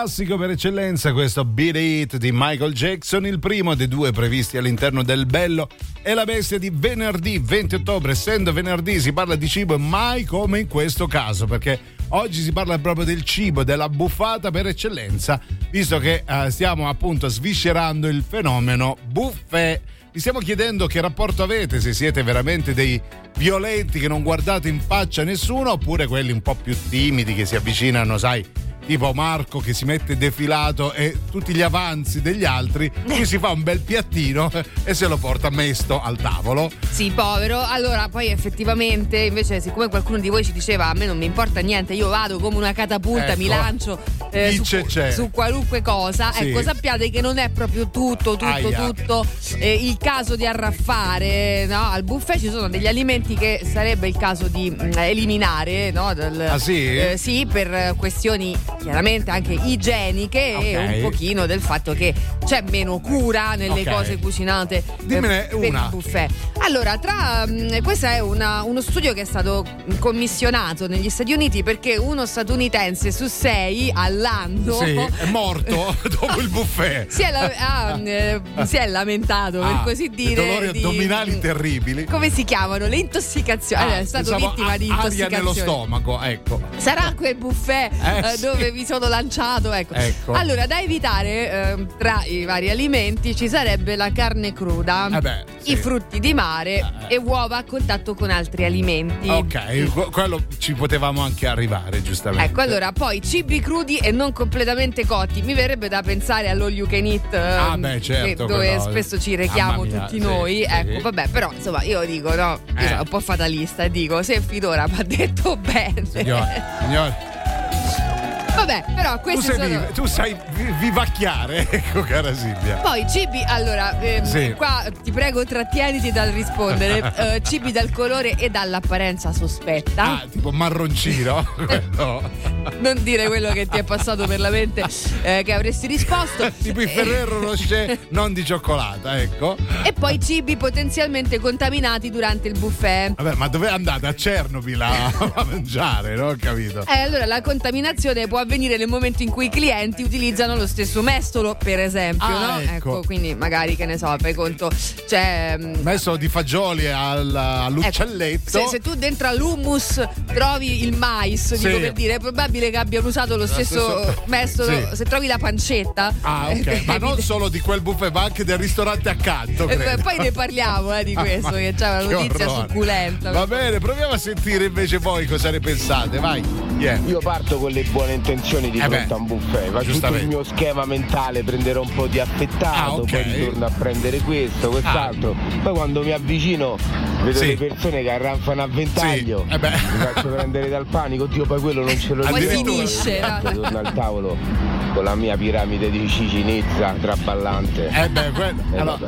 Speaker 3: Classico per eccellenza questo Beat It di Michael Jackson, il primo dei due previsti all'interno del Bello e la Bestia di venerdì 20 ottobre. Essendo venerdì si parla di cibo e mai come in questo caso, perché oggi si parla proprio del cibo, della buffata per eccellenza, visto che eh, stiamo appunto sviscerando il fenomeno buffet. Vi stiamo chiedendo che rapporto avete, se siete veramente dei violenti che non guardate in faccia nessuno, oppure quelli un po' più timidi che si avvicinano, sai, tipo Marco che si mette defilato e tutti gli avanzi degli altri, qui si fa un bel piattino e se lo porta mesto al tavolo.
Speaker 6: Sì, povero. Allora, poi effettivamente, invece, siccome qualcuno di voi ci diceva a me non mi importa niente, io vado come una catapulta,
Speaker 3: Ecco.
Speaker 6: mi lancio eh, su, su qualunque cosa.
Speaker 3: Sì.
Speaker 6: Ecco, sappiate che non è proprio tutto, tutto,
Speaker 3: Aia.
Speaker 6: tutto eh, il caso di arraffare. No? Al buffet ci sono degli alimenti che sarebbe il caso di mm, eliminare, no? Dal-
Speaker 3: Ah, sì?
Speaker 6: eh, sì, per questioni chiaramente anche igieniche e
Speaker 3: Ok.
Speaker 6: un pochino del fatto che c'è meno cura nelle
Speaker 3: Ok.
Speaker 6: cose cucinate
Speaker 3: Dimmene
Speaker 6: per
Speaker 3: una.
Speaker 6: il buffet. Allora, tra mh, questo è una- uno studio che è stato commissionato negli Stati Uniti perché uno statunitense su sei all'anno
Speaker 3: Sì, è [LAUGHS] morto [LAUGHS] dopo il buffet.
Speaker 6: si, è la- ha, eh, si è lamentato, per
Speaker 3: Ah,
Speaker 6: così dire.
Speaker 3: Dolori
Speaker 6: di-
Speaker 3: addominali terribili.
Speaker 6: Come si chiamano? Le intossicazioni.
Speaker 3: Ah,
Speaker 6: Eh, è stato
Speaker 3: pensavo
Speaker 6: vittima
Speaker 3: a-
Speaker 6: di
Speaker 3: aria
Speaker 6: intossicazioni.
Speaker 3: nello stomaco, ecco.
Speaker 6: Sarà quel buffet
Speaker 3: Eh,
Speaker 6: eh,
Speaker 3: sì.
Speaker 6: Dove mi sono lanciato. Ecco.
Speaker 3: Ecco.
Speaker 6: Allora, da evitare ehm, tra i vari alimenti ci sarebbe la carne cruda,
Speaker 3: Eh beh, sì.
Speaker 6: i frutti di mare e uova a contatto con altri alimenti.
Speaker 3: Ok, que- quello ci potevamo anche arrivare, giustamente.
Speaker 6: Ecco, allora, poi cibi crudi e non completamente cotti. Mi verrebbe da pensare all'all you can eat, ehm,
Speaker 3: Ah, beh, certo,
Speaker 6: dove
Speaker 3: quello-
Speaker 6: spesso ci rechiamo
Speaker 3: mia,
Speaker 6: tutti
Speaker 3: sì,
Speaker 6: noi.
Speaker 3: sì.
Speaker 6: Ecco, vabbè, però insomma, io dico, no, io
Speaker 3: Eh.
Speaker 6: sono un po' fatalista e dico, se Fidora mi ha detto bene.
Speaker 3: Signore, signore,
Speaker 6: Vabbè, però
Speaker 3: tu,
Speaker 6: questi
Speaker 3: sei
Speaker 6: sono.
Speaker 3: vive- tu sai vi- vivacchiare, [LAUGHS] ecco, cara Silvia.
Speaker 6: Poi cibi, allora, ehm,
Speaker 3: Sì.
Speaker 6: qua ti prego trattieniti dal rispondere. [LAUGHS] Eh, cibi dal colore e dall'apparenza sospetta.
Speaker 3: Ah, tipo marroncino. [LAUGHS] quello.
Speaker 6: Non dire quello che ti è passato per la mente eh, che avresti risposto.
Speaker 3: tipo i Ferrero Rocher non di cioccolata, ecco.
Speaker 6: E poi cibi potenzialmente contaminati durante il buffet.
Speaker 3: Vabbè, ma dove andate? A Chernobyl a, a mangiare, no? Ho capito.
Speaker 6: Eh, allora la contaminazione può avvenire nel momento in cui i clienti utilizzano lo stesso mestolo, per esempio,
Speaker 3: Ah,
Speaker 6: no?
Speaker 3: ecco.
Speaker 6: quindi magari che ne so, fai conto. C'è. mm,
Speaker 3: Messo di fagioli al- all'uccelletto.
Speaker 6: Se, se tu dentro all'hummus trovi il mais,
Speaker 3: Sì.
Speaker 6: dico per dire, è probabile che abbiano usato lo stesso,
Speaker 3: stesso-
Speaker 6: mestolo.
Speaker 3: Sì.
Speaker 6: Se trovi la pancetta.
Speaker 3: Ah, ok.
Speaker 6: eh, [LAUGHS]
Speaker 3: Ma non solo di quel buffet, ma anche del ristorante accanto.
Speaker 6: Eh,
Speaker 3: credo.
Speaker 6: poi ne parliamo eh, di [LAUGHS]
Speaker 3: Ah,
Speaker 6: questo,
Speaker 3: ma
Speaker 6: che c'è una notizia
Speaker 3: orrore.
Speaker 6: succulenta.
Speaker 3: Va bene, proviamo a sentire invece voi cosa ne pensate. Vai. Yeah.
Speaker 12: Io parto con le buone intenzioni di
Speaker 3: Eh
Speaker 12: fronte
Speaker 3: beh,
Speaker 12: a un buffet, faccio tutto il mio schema mentale, prenderò un po' di affettato,
Speaker 3: Ah, ok.
Speaker 12: poi ritorno a prendere questo, quest'altro. Poi quando mi avvicino vedo
Speaker 3: Sì.
Speaker 12: le persone che arrampano a ventaglio,
Speaker 3: Sì, eh
Speaker 12: mi faccio prendere dal panico, oddio poi quello non ce lo?
Speaker 6: Poi
Speaker 12: torno al tavolo con la mia piramide di cicinezza traballante.
Speaker 3: Eh beh, quello-
Speaker 12: Eh,
Speaker 3: allora.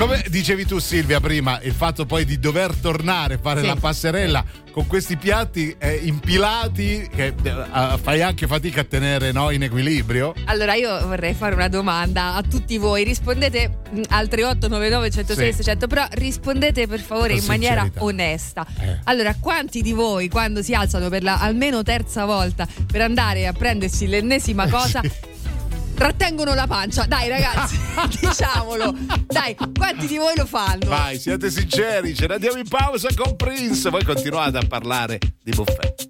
Speaker 3: Come dicevi tu Silvia prima, il fatto poi di dover tornare a fare
Speaker 6: Sì.
Speaker 3: la passerella con questi piatti eh, impilati che eh, fai anche fatica a tenere no, in equilibrio.
Speaker 6: Allora io vorrei fare una domanda a tutti voi, rispondete al 3899 106
Speaker 3: Sì.
Speaker 6: 600, però rispondete per favore
Speaker 3: Con
Speaker 6: in maniera
Speaker 3: sincerità.
Speaker 6: onesta.
Speaker 3: Eh.
Speaker 6: Allora, quanti di voi quando si alzano per la almeno terza volta per andare a prendersi l'ennesima cosa trattengono la pancia? Dai ragazzi, [LAUGHS] diciamolo. Dai, quanti di voi lo fanno?
Speaker 3: Vai, siate sinceri, ce ne andiamo in pausa con Prince, voi continuate a parlare di buffet.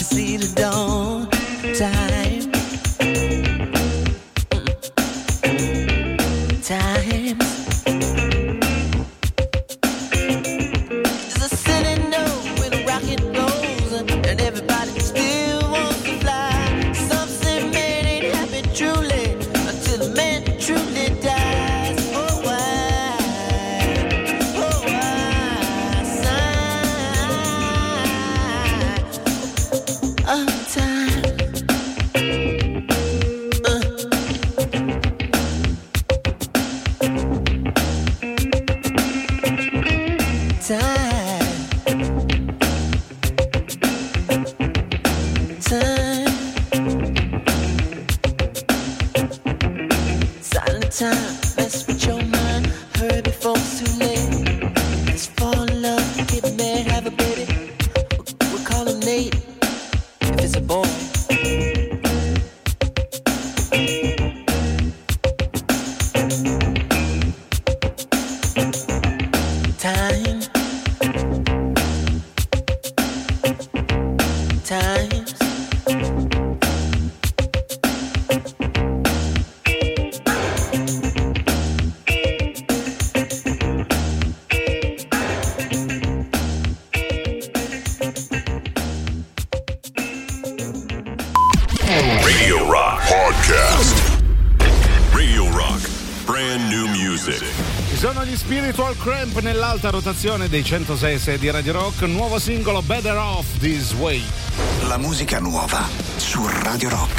Speaker 13: to see the dawn.
Speaker 3: selezione dei 106 di Radio Rock, nuovo singolo Better Off This Way.
Speaker 8: La musica nuova su Radio Rock.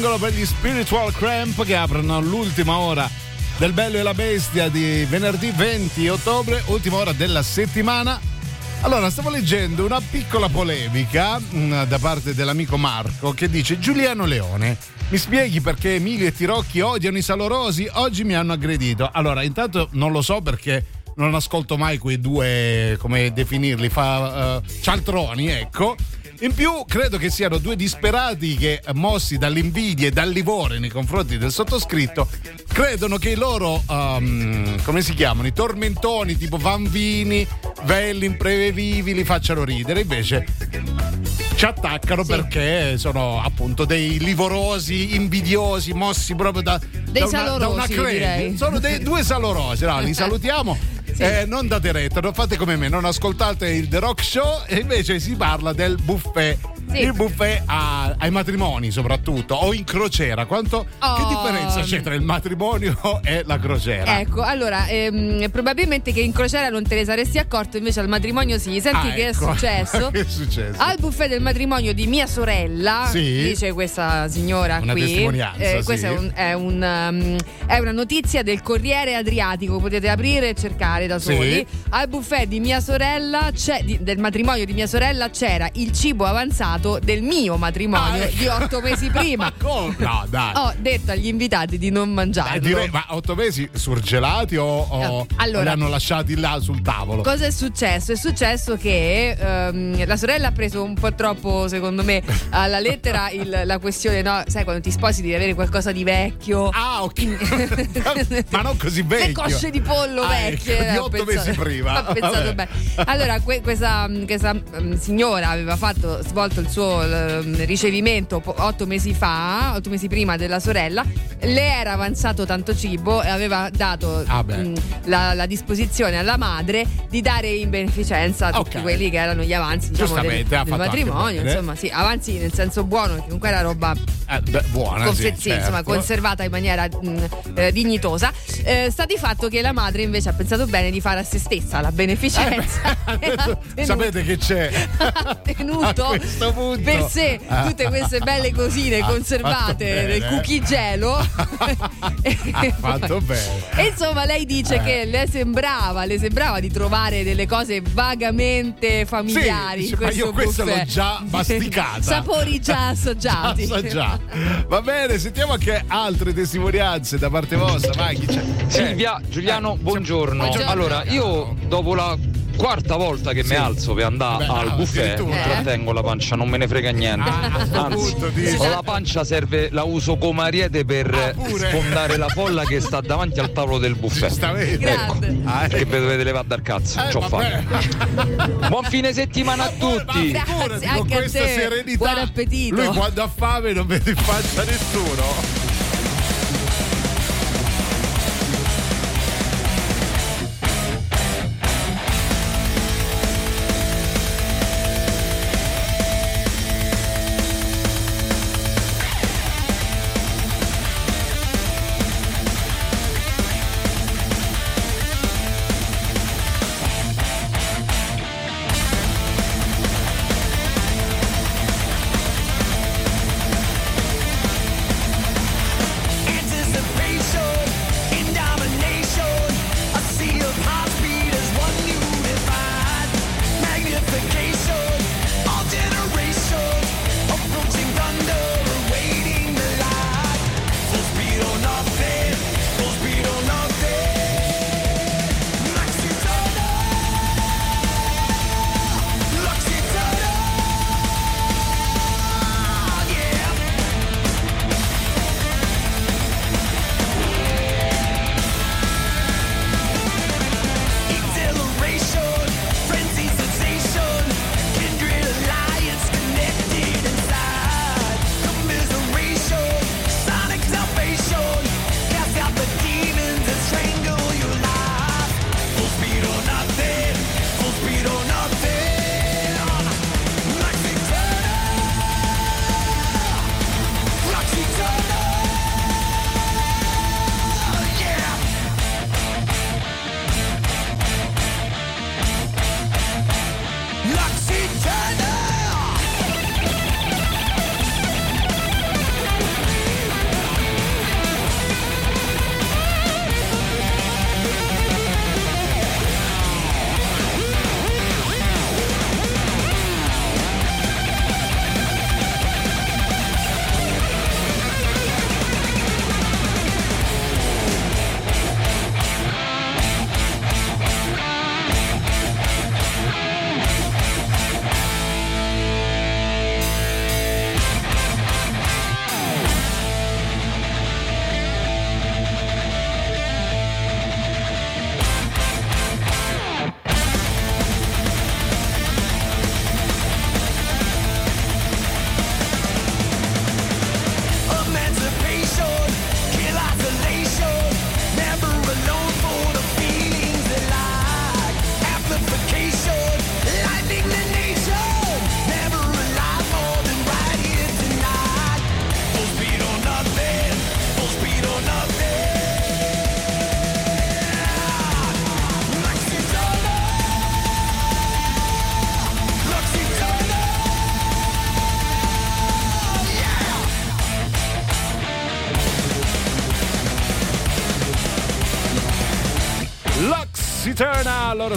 Speaker 3: singolo per gli Spiritual Cramp che aprono l'ultima ora del Bello e la Bestia di venerdì 20 ottobre, ultima ora della settimana. Allora, stavo leggendo una piccola polemica mh, da parte dell'amico Marco che dice Giuliano Leone, mi spieghi perché Emilio e Tirocchi odiano i salorosi? Oggi mi hanno aggredito. Allora, intanto non lo so perché non ascolto mai quei due, come definirli, fa, uh, cialtroni, ecco in più, credo che siano due disperati che, mossi dall'invidia e dal livore nei confronti del sottoscritto, credono che i loro, um, come si chiamano, i tormentoni tipo Vanvini, Velli, imprevivi li facciano ridere. Invece ci attaccano
Speaker 6: Sì.
Speaker 3: perché sono appunto dei livorosi, invidiosi, mossi proprio da,
Speaker 6: Dei
Speaker 3: da una, da una crede.
Speaker 6: direi.
Speaker 3: Sono dei due salorosi, no, li [LAUGHS] salutiamo. Eh, non date retta, non fate come me, non ascoltate il The Rock Show e invece si parla del buffet.
Speaker 6: Sì.
Speaker 3: Il buffet a- ai matrimoni soprattutto o in crociera. Quanto, Che
Speaker 6: Oh.
Speaker 3: differenza c'è tra il matrimonio [LAUGHS] e la crociera?
Speaker 6: Ecco, allora, ehm, probabilmente che in crociera non te ne saresti accorto, invece al matrimonio sì. Senti
Speaker 3: Ah,
Speaker 6: che
Speaker 3: ecco.
Speaker 6: è [LAUGHS] successo?
Speaker 3: che è successo?
Speaker 6: Al buffet del matrimonio di mia sorella,
Speaker 3: Sì.
Speaker 6: dice questa signora
Speaker 3: Una
Speaker 6: qui.
Speaker 3: testimonianza,
Speaker 6: eh,
Speaker 3: sì.
Speaker 6: Questa è, un- è un, um, è una notizia del Corriere Adriatico, potete aprire e cercare da soli. Al buffet di mia sorella, c'è- di- del matrimonio di mia sorella, c'era il cibo avanzato del mio matrimonio
Speaker 3: Ah,
Speaker 6: di otto mesi [LAUGHS] prima.
Speaker 3: Ma come? No, dai.
Speaker 6: Ho detto agli invitati di non mangiarlo.
Speaker 3: Eh, direi, ma otto mesi surgelati o, o
Speaker 6: Allora-
Speaker 3: li hanno lasciati là sul tavolo?
Speaker 6: Cosa è successo? È successo che ehm, la sorella ha preso un po' troppo, secondo me, alla lettera il- la questione, no? Sai, quando ti sposi devi avere qualcosa di vecchio.
Speaker 3: Ah, ok. [LAUGHS] [LAUGHS] ma non così vecchio.
Speaker 6: Le cosce di pollo
Speaker 3: Ah,
Speaker 6: vecchie.
Speaker 3: ecco, di
Speaker 6: ho
Speaker 3: otto
Speaker 6: pensato-
Speaker 3: mesi prima.
Speaker 6: Ho pensato bene. Allora, que- questa, questa, mm, signora aveva fatto, svolto il suo mm, ricevimento otto mesi fa, otto mesi prima della sorella. Le era avanzato tanto cibo e aveva dato
Speaker 3: Ah, beh.
Speaker 6: mm, la, la disposizione alla madre di dare in beneficenza tutti
Speaker 3: Ok.
Speaker 6: quelli che erano gli avanzi diciamo, del, del matrimonio. Insomma, sì, avanzi nel senso buono, perché comunque era roba
Speaker 3: Eh, beh, buona, sì,
Speaker 6: sì, insomma,
Speaker 3: certo.
Speaker 6: conservata in maniera mh, eh, dignitosa. Eh, sta di fatto che la madre invece ha pensato bene di fare a se stessa la beneficenza. [LAUGHS] [LAUGHS] e ha tenuto-
Speaker 3: Sapete che c'è? [LAUGHS]
Speaker 6: ha tenuto
Speaker 3: A questo punto.
Speaker 6: per sé tutte queste belle cosine
Speaker 3: Ha
Speaker 6: conservate nel cookie gelo.
Speaker 3: Ha [LAUGHS] fatto bene.
Speaker 6: E insomma, lei dice
Speaker 3: Eh.
Speaker 6: che le sembrava, le sembrava di trovare delle cose vagamente familiari.
Speaker 3: Sì,
Speaker 6: in
Speaker 3: dice, ma io
Speaker 6: questo
Speaker 3: l'ho già masticata. [LAUGHS]
Speaker 6: Sapori già assaggiati.
Speaker 3: Già, già. Va bene, sentiamo anche altre testimonianze da parte vostra. Vai, chi c'è?
Speaker 14: Silvia, Giuliano, buongiorno.
Speaker 3: buongiorno.
Speaker 14: Allora, io dopo la quarta volta che
Speaker 3: Sì.
Speaker 14: mi alzo per andare
Speaker 3: Beh,
Speaker 14: al buffet, non trattengo la pancia, non me ne frega niente.
Speaker 3: Ah,
Speaker 14: Anzi,
Speaker 3: punto
Speaker 14: la pancia serve, la uso come ariete per
Speaker 3: Ah,
Speaker 14: sfondare la folla che sta davanti al tavolo del buffet.
Speaker 3: Giustamente.
Speaker 14: Ecco.
Speaker 3: Ah,
Speaker 14: che vi dovete levare dal cazzo.
Speaker 3: Eh,
Speaker 14: Ci ho
Speaker 3: vabbè.
Speaker 14: fatto. Buon fine settimana a
Speaker 3: Ma
Speaker 14: tutti.
Speaker 6: Grazie,
Speaker 3: con
Speaker 6: anche a
Speaker 3: questa
Speaker 6: te.
Speaker 3: serenità.
Speaker 6: Buon appetito.
Speaker 3: Lui quando ha fame non vede in faccia nessuno.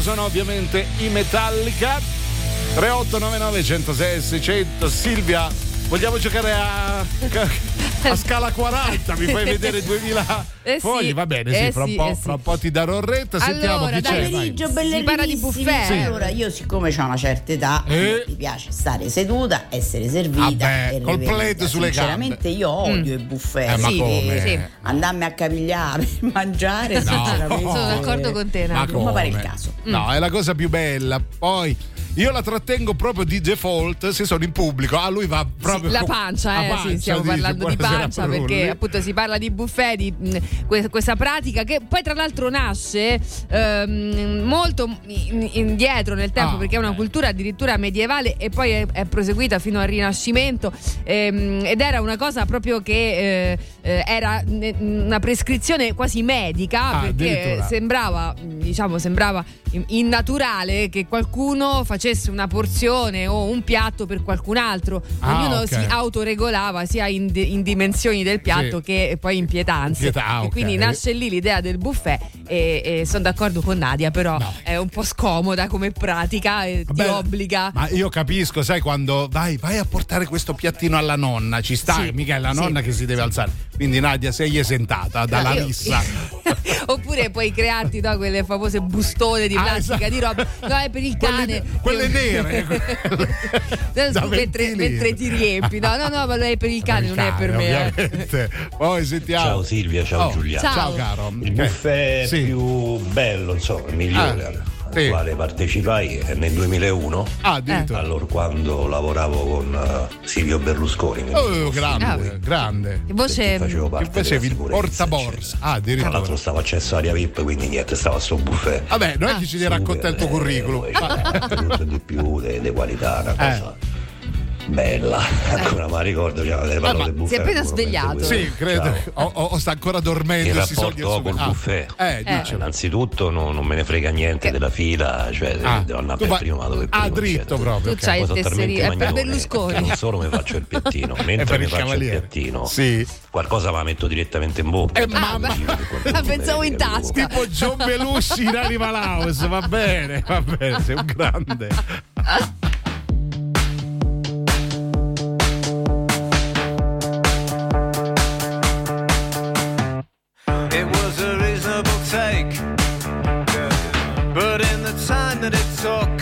Speaker 3: Sono ovviamente i Metallica. 3899 106 600 Silvia, vogliamo giocare a, a scala 40? Mi fai vedere [LAUGHS] 2000
Speaker 6: Eh sì,
Speaker 3: fogli? Va bene, sì,
Speaker 6: eh
Speaker 3: fra,
Speaker 6: sì,
Speaker 3: un po',
Speaker 6: eh sì.
Speaker 3: fra un po' ti darò retta. Sentiamo
Speaker 6: Allora,
Speaker 3: chi
Speaker 6: dai,
Speaker 3: c'è.
Speaker 15: pomeriggio
Speaker 6: Si parla di buffet. Sì.
Speaker 15: Allora, io siccome ho una certa età,
Speaker 3: Eh?
Speaker 15: mi piace stare seduta, essere servita.
Speaker 3: Vabbè, col plate sulle
Speaker 15: Sinceramente io odio i buffet.
Speaker 3: Eh, ma
Speaker 15: Sì,
Speaker 3: come?
Speaker 15: sì. Andarmi a capigliare, [LAUGHS] mangiare, sinceramente.
Speaker 6: Sono d'accordo con te,
Speaker 3: Ma
Speaker 15: mi pare il
Speaker 3: come?
Speaker 15: caso.
Speaker 3: No, è la cosa più bella. Poi io la trattengo proprio di default se sono in pubblico. A lui va proprio
Speaker 6: la
Speaker 3: con-
Speaker 6: pancia,
Speaker 3: la
Speaker 6: eh,
Speaker 3: pancia,
Speaker 6: sì, stiamo
Speaker 3: dice,
Speaker 6: parlando di
Speaker 3: "Buonasera,
Speaker 6: pancia
Speaker 3: Prulli".
Speaker 6: perché appunto si parla di buffet, di mh, que- questa pratica che poi tra l'altro nasce ehm, molto in- indietro nel tempo
Speaker 3: Ah,
Speaker 6: perché è una cultura addirittura medievale e poi è, è proseguita fino al Rinascimento ehm, ed era una cosa proprio che eh, eh, era una prescrizione quasi medica
Speaker 3: Ah,
Speaker 6: perché sembrava diciamo sembrava innaturale che qualcuno facesse una porzione o un piatto per qualcun altro
Speaker 3: Ah,
Speaker 6: ognuno
Speaker 3: ok.
Speaker 6: si autoregolava sia in, in dimensioni del piatto
Speaker 3: Sì.
Speaker 6: che poi in pietanze
Speaker 3: Pietà, ah,
Speaker 6: e
Speaker 3: ok.
Speaker 6: quindi nasce lì l'idea del buffet e, e sono d'accordo con Nadia però è un po' scomoda come pratica e ti
Speaker 3: Vabbè,
Speaker 6: obbliga
Speaker 3: Ma io capisco, sai, quando vai, vai a portare questo piattino alla nonna, ci sta,
Speaker 6: Sì,
Speaker 3: mica è la
Speaker 6: sì.
Speaker 3: nonna che si deve alzare. Quindi Nadia, sei esentata dalla
Speaker 6: No, io-
Speaker 3: rissa. [LAUGHS]
Speaker 6: oppure puoi crearti no, quelle famose bustone di
Speaker 3: Ah,
Speaker 6: plastica di roba no è per il cane
Speaker 3: Quelle nere. [LAUGHS] Da
Speaker 6: scusa, mentre,
Speaker 3: 20
Speaker 6: mentre ti riempi no no no ma è per il cane non è per me eh.
Speaker 3: Ovviamente. Poi sentiamo.
Speaker 16: Ciao Silvia, ciao
Speaker 3: Oh,
Speaker 16: Giulia.
Speaker 6: Ciao.
Speaker 3: Ciao caro.
Speaker 16: Il buffet
Speaker 3: Sì.
Speaker 16: più bello, insomma, il migliore
Speaker 3: Ah, sì.
Speaker 16: quale partecipai è nel 2001.
Speaker 3: Ah, addirittura.
Speaker 16: Allora quando lavoravo con eh, Silvio Berlusconi.
Speaker 3: Oh, grande,
Speaker 16: ufficio,
Speaker 3: grande.
Speaker 6: Che voce
Speaker 16: facevo
Speaker 3: Che
Speaker 16: parte della
Speaker 3: facevi il portaborsa. Ah,
Speaker 16: Tra
Speaker 3: addirittura.
Speaker 16: l'altro stavo accesso aria VIP, quindi niente, stavo a sto buffet.
Speaker 3: Vabbè, non è
Speaker 6: Ah.
Speaker 3: che ci devi raccontare il tuo curriculum.
Speaker 16: Eh, di più, di qualità, una
Speaker 3: Eh.
Speaker 16: Bella. Ancora mi ricordo, cioè, le parlo
Speaker 3: ma
Speaker 16: del buffet.
Speaker 6: si è appena svegliato.
Speaker 3: Sì, credo. O, o- o sta ancora dormendo.
Speaker 16: Il
Speaker 3: si
Speaker 16: rapporto
Speaker 3: il
Speaker 16: col
Speaker 3: ah.
Speaker 16: buffet.
Speaker 3: Eh,
Speaker 16: Eh, innanzitutto non, non me ne frega niente della fila, cioè
Speaker 3: Ah,
Speaker 16: devo andare
Speaker 3: tu
Speaker 16: per primo, vado per
Speaker 3: ah,
Speaker 16: primo.
Speaker 3: dritto
Speaker 16: eccetera.
Speaker 3: proprio,
Speaker 6: tu c'hai il tesserino è per Berlusconi
Speaker 16: che Non solo mi faccio il piattino, [LAUGHS] mentre mi faccio il piattino,
Speaker 3: Sì.
Speaker 16: qualcosa me la metto direttamente in bocca.
Speaker 3: Eh, mamma.
Speaker 16: che mi
Speaker 6: pensavo in tasca.
Speaker 3: Tipo John Belushi in Animal House, va bene, va bene, sei un grande. [LAUGHS]
Speaker 4: took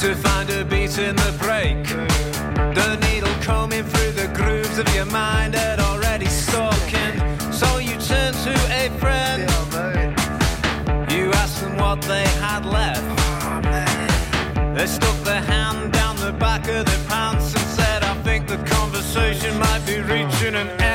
Speaker 4: to find a beat in the break, the needle combing through the grooves of your mind had already stuck in. So you turn to a friend. You ask them what they had left. They stuck their hand down the back of their pants and said, I think the conversation might be reaching an end.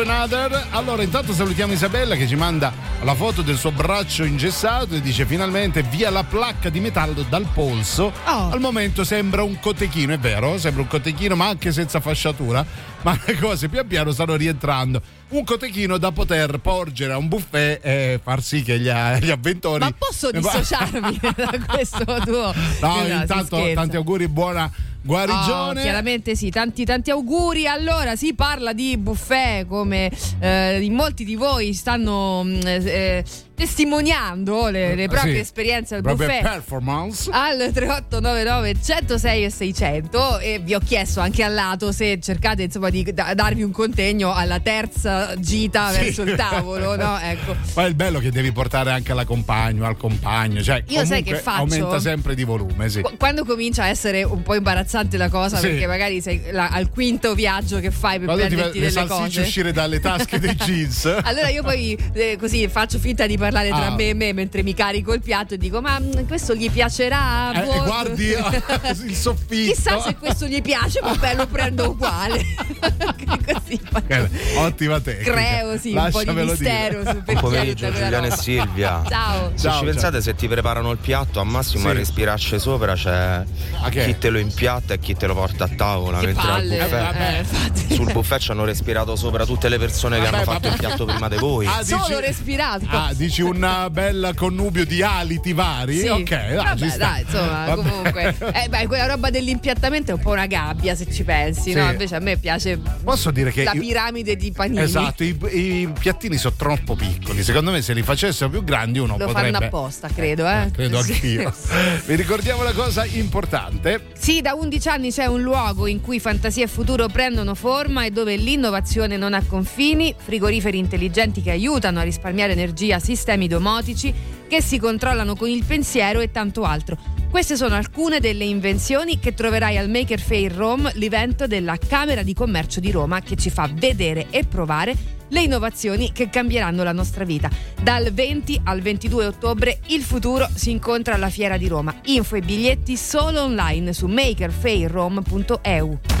Speaker 3: Another. Allora, intanto salutiamo Isabella che ci manda la foto del suo braccio ingessato e dice finalmente via la placca di metallo dal polso.
Speaker 6: Oh.
Speaker 3: Al momento sembra un cotechino, è vero? Sembra un cotechino, ma anche senza fasciatura. Ma le cose pian piano stanno rientrando. Un cotechino da poter porgere a un buffet e far sì che gli, gli avventori.
Speaker 6: Ma posso dissociarmi [LAUGHS] da questo tuo?
Speaker 3: No,
Speaker 6: si
Speaker 3: intanto tanti auguri, buona guarigione.
Speaker 6: Oh, chiaramente sì, tanti tanti auguri. Allora si parla di buffet come eh, in molti di voi stanno mm, eh, testimoniando le, le proprie
Speaker 3: Sì,
Speaker 6: esperienze al buffet.
Speaker 3: performance.
Speaker 6: Al 3899 106 e 600 e vi ho chiesto anche al lato se cercate insomma di da- darvi un contegno alla terza gita
Speaker 3: Sì.
Speaker 6: verso il tavolo, no? [LAUGHS] Ecco.
Speaker 3: Poi il bello che devi portare anche la compagno, al compagno, cioè
Speaker 6: Io sai che faccio?
Speaker 3: aumenta sempre di volume, sì.
Speaker 6: Qu- Quando comincia a essere un po' imbarazzante la cosa,
Speaker 3: Sì.
Speaker 6: perché magari sei la- al quinto viaggio che fai per
Speaker 3: Quando ti
Speaker 6: prenderti
Speaker 3: le
Speaker 6: delle cose.
Speaker 3: uscire dalle tasche dei [LAUGHS] jeans.
Speaker 6: Allora io poi eh, così faccio finta di parlare tra
Speaker 3: Ah.
Speaker 6: me e me mentre mi carico il piatto e dico ma mm, questo gli piacerà?
Speaker 3: Eh,
Speaker 6: Boh.
Speaker 3: guardi [LAUGHS] [LAUGHS] il soffitto.
Speaker 6: Chissà se questo gli piace, vabbè lo prendo uguale. [LAUGHS] così
Speaker 3: Eh, Ottima tecnica.
Speaker 6: creo sì, un po' di
Speaker 3: Lasciamelo
Speaker 6: mistero
Speaker 17: Buon pomeriggio Giuliano e. Silvia.
Speaker 6: Ciao.
Speaker 17: Se
Speaker 3: Ciao,
Speaker 17: ci
Speaker 3: ciao.
Speaker 17: pensate, se ti preparano il piatto, al massimo
Speaker 3: Sì.
Speaker 17: a respirarci sopra c'è
Speaker 3: che?
Speaker 17: chi te lo impiatta e chi te lo porta a tavola.
Speaker 6: Che
Speaker 17: mentre al
Speaker 6: palle.
Speaker 17: buffet,
Speaker 6: Eh, infatti.
Speaker 17: sul buffet ci hanno respirato sopra tutte le persone che
Speaker 3: Vabbè,
Speaker 17: hanno fatto
Speaker 3: vabbè.
Speaker 17: il piatto prima di voi.
Speaker 3: Ah, dici-
Speaker 6: Solo respirato.
Speaker 3: Ah, dici un bel connubio di aliti vari?
Speaker 6: Sì.
Speaker 3: Ok, dai,
Speaker 6: Vabbè, dai, insomma,
Speaker 3: Vabbè.
Speaker 6: comunque. Eh, beh, quella roba dell'impiattamento è un po' una gabbia, se ci pensi,
Speaker 3: Sì.
Speaker 6: no? Invece a me piace
Speaker 3: Posso dire che
Speaker 6: la piramide di panini.
Speaker 3: Esatto, i, i piattini sono troppo piccoli. Secondo me se li facessero più grandi uno
Speaker 6: Lo
Speaker 3: potrebbe
Speaker 6: fanno apposta, credo, eh.
Speaker 3: Credo
Speaker 6: Sì.
Speaker 3: anch'io. [LAUGHS] Vi ricordiamo una cosa importante.
Speaker 6: Sì, da 11 anni c'è un luogo in cui fantasia e futuro prendono forma e dove l'innovazione non ha confini, frigoriferi intelligenti che aiutano a risparmiare energia, sistemi domotici che si controllano con il pensiero e tanto altro. Queste sono alcune delle invenzioni che troverai al Maker Fair Rome, l'evento della Camera di Commercio di Roma che ci fa vedere e provare le innovazioni che cambieranno la nostra vita. Dal 20 al 22 ottobre il futuro si incontra alla Fiera di Roma. Info e biglietti solo online su makerfairrome.eu.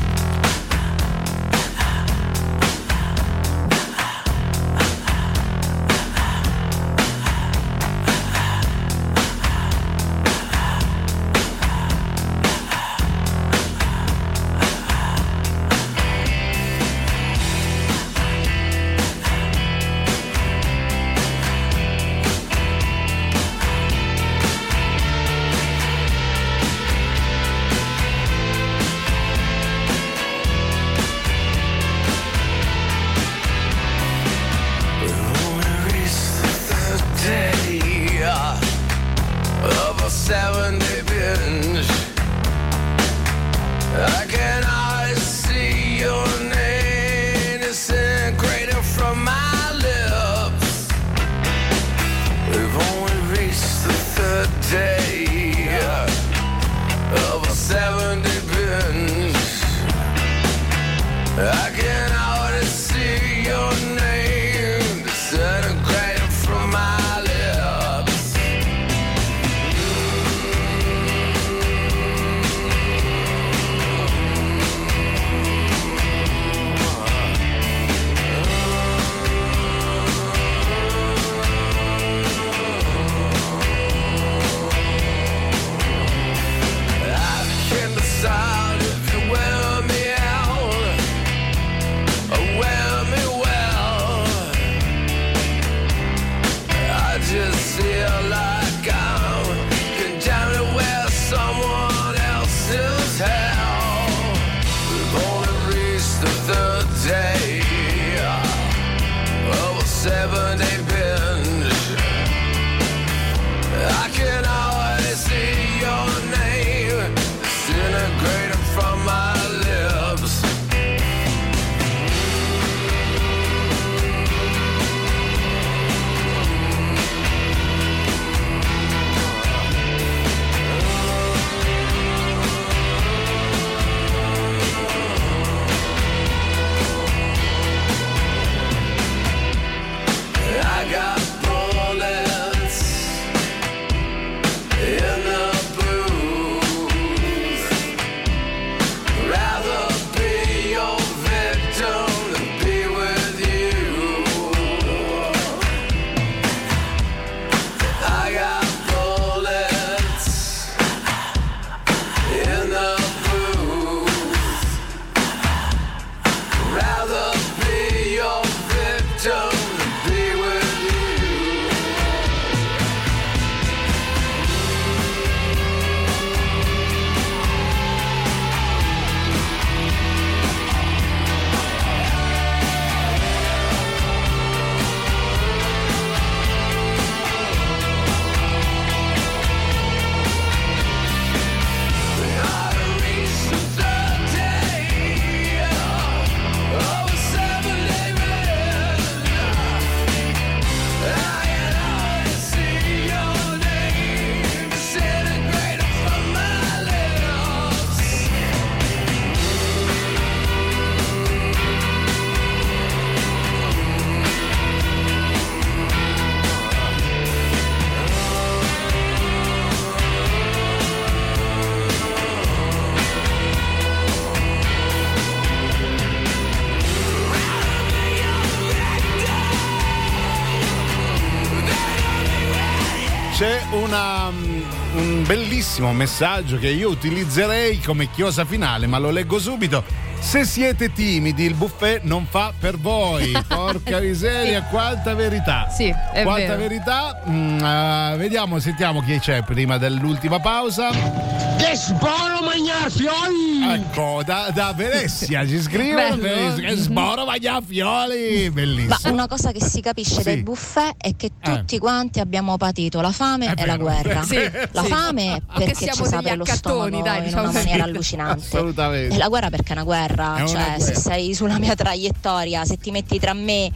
Speaker 4: bellissimo messaggio che io utilizzerei come chiosa finale, ma lo leggo subito. Se siete timidi, il buffet non fa per voi. [LAUGHS] Porca miseria, quanta verità.
Speaker 6: Sì, è
Speaker 4: quanta
Speaker 6: vero.
Speaker 4: verità. Mm, eh, vediamo, sentiamo chi c'è prima dell'ultima pausa.
Speaker 18: Che sboro mangiar fiori!
Speaker 4: Ecco, da, da Venezia ci scrivono
Speaker 19: Bello.
Speaker 4: che sboro mangiafioli. Bellissimo.
Speaker 19: Ma una cosa che si capisce dai buffet è che tutti quanti abbiamo patito la fame e la guerra. [LAUGHS]
Speaker 6: Sì,
Speaker 19: la
Speaker 6: sì.
Speaker 19: fame
Speaker 6: che
Speaker 19: perché ci apre lo stomaco
Speaker 6: dai,
Speaker 19: in
Speaker 6: diciamo
Speaker 19: una
Speaker 6: così.
Speaker 19: maniera allucinante.
Speaker 4: Assolutamente.
Speaker 19: E la guerra perché è una guerra,
Speaker 4: È una
Speaker 19: cioè se
Speaker 4: guerra.
Speaker 19: sei sulla mia traiettoria, se ti metti tra me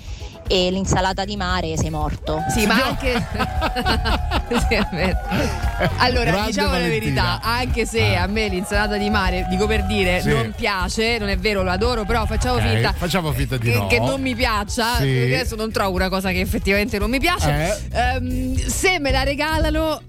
Speaker 19: e l'insalata di mare sei morto.
Speaker 6: Sì, ma anche. [LAUGHS] Allora,
Speaker 19: Grande
Speaker 6: diciamo la
Speaker 19: Valentina.
Speaker 6: verità, anche se a me l'insalata di mare, dico per dire,
Speaker 4: Sì.
Speaker 6: non piace, non è vero, lo adoro, però facciamo
Speaker 4: Ok,
Speaker 6: finta.
Speaker 4: facciamo finta di
Speaker 6: che,
Speaker 4: no.
Speaker 6: che non mi piaccia,
Speaker 4: Sì.
Speaker 6: perché adesso non trovo una cosa che effettivamente non mi piace. Ehm, se me la regalano,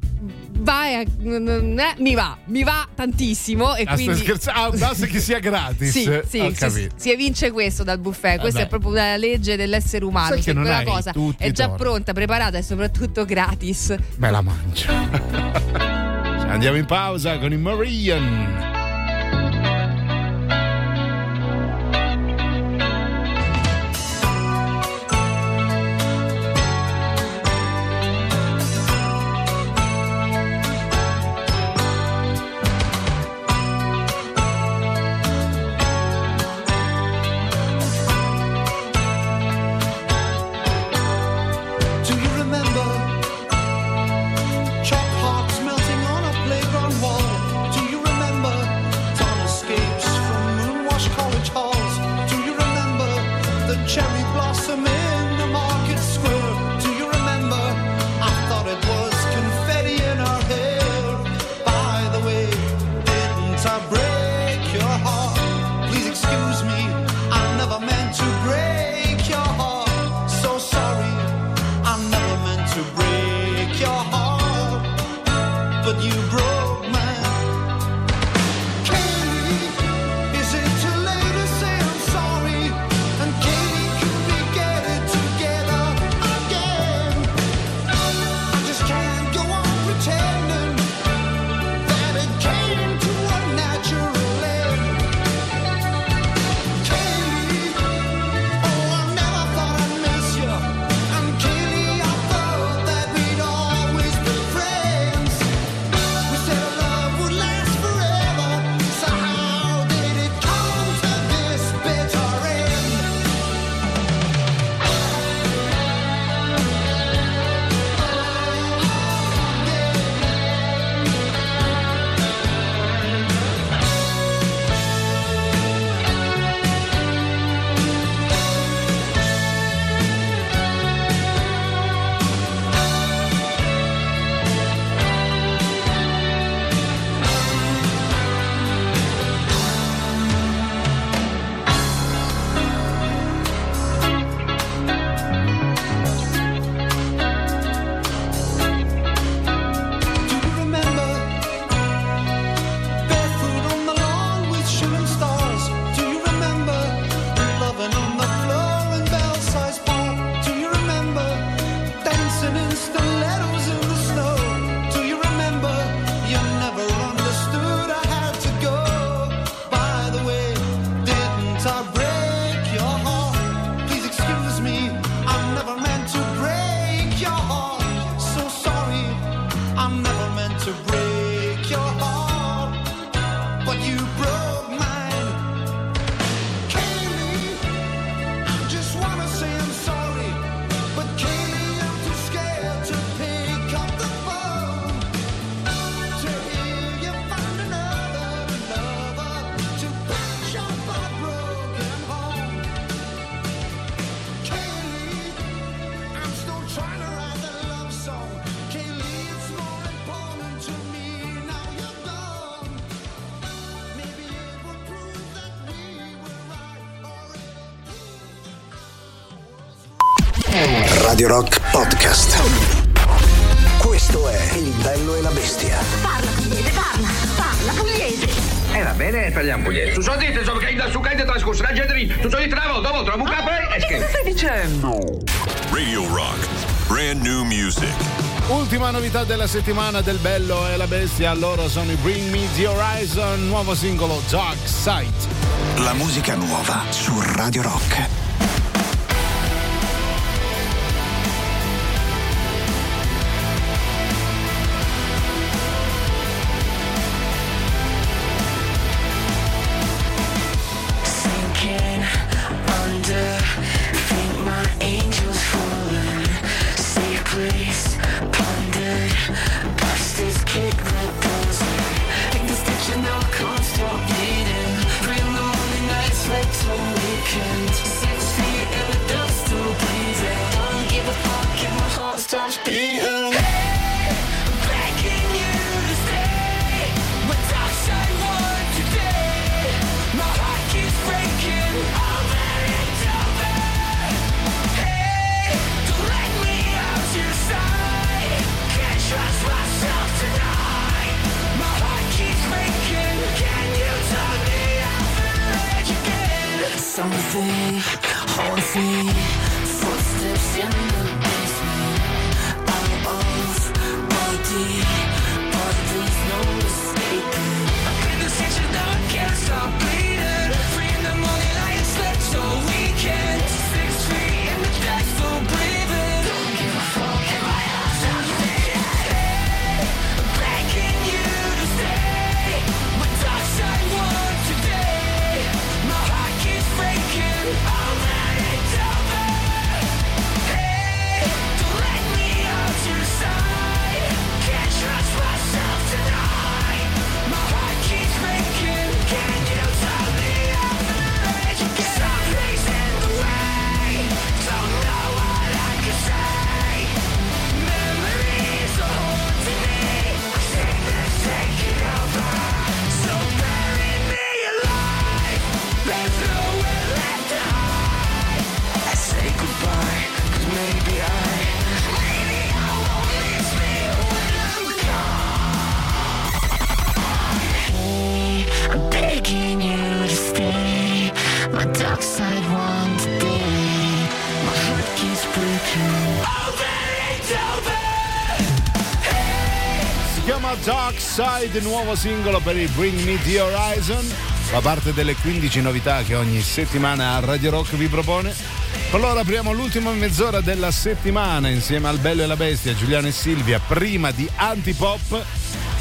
Speaker 6: vai, a- eh, mi va, mi va tantissimo. E
Speaker 4: Ah,
Speaker 6: quindi.
Speaker 4: scherzando? Ah, basta che sia gratis.
Speaker 6: Sì, sì,
Speaker 4: capito.
Speaker 6: si evince questo dal buffet. Questa
Speaker 4: Vabbè.
Speaker 6: è proprio una legge dell'essere umano.
Speaker 4: Sai che
Speaker 6: quella cosa è già
Speaker 4: torni.
Speaker 6: pronta, preparata e soprattutto gratis.
Speaker 4: Me la mangio. [LAUGHS] Andiamo in pausa con i Marian.
Speaker 1: Radio Rock Podcast. Questo è Il bello e la bestia.
Speaker 20: Parla pugliese, parla, parla pugliese.
Speaker 21: Eh va bene, parliamo pugliese. Tu so dite, so che da su che trascorso la gente lì. Tu so di travo, dopo trovo un capo e
Speaker 20: Che stai dicendo?
Speaker 2: Radio Rock. Brand new music.
Speaker 3: Ultima novità della settimana del Bello e la Bestia, loro sono i Bring Me the Horizon, nuovo singolo Dark Sight.
Speaker 8: La musica nuova su Radio Rock.
Speaker 4: Side,
Speaker 3: nuovo singolo per il Bring Me the Horizon. Fa parte delle 15 novità che ogni settimana Radio Rock vi propone. Allora apriamo l'ultima mezz'ora della settimana insieme al Bello e la Bestia, Giuliano e Silvia, prima di Antipop.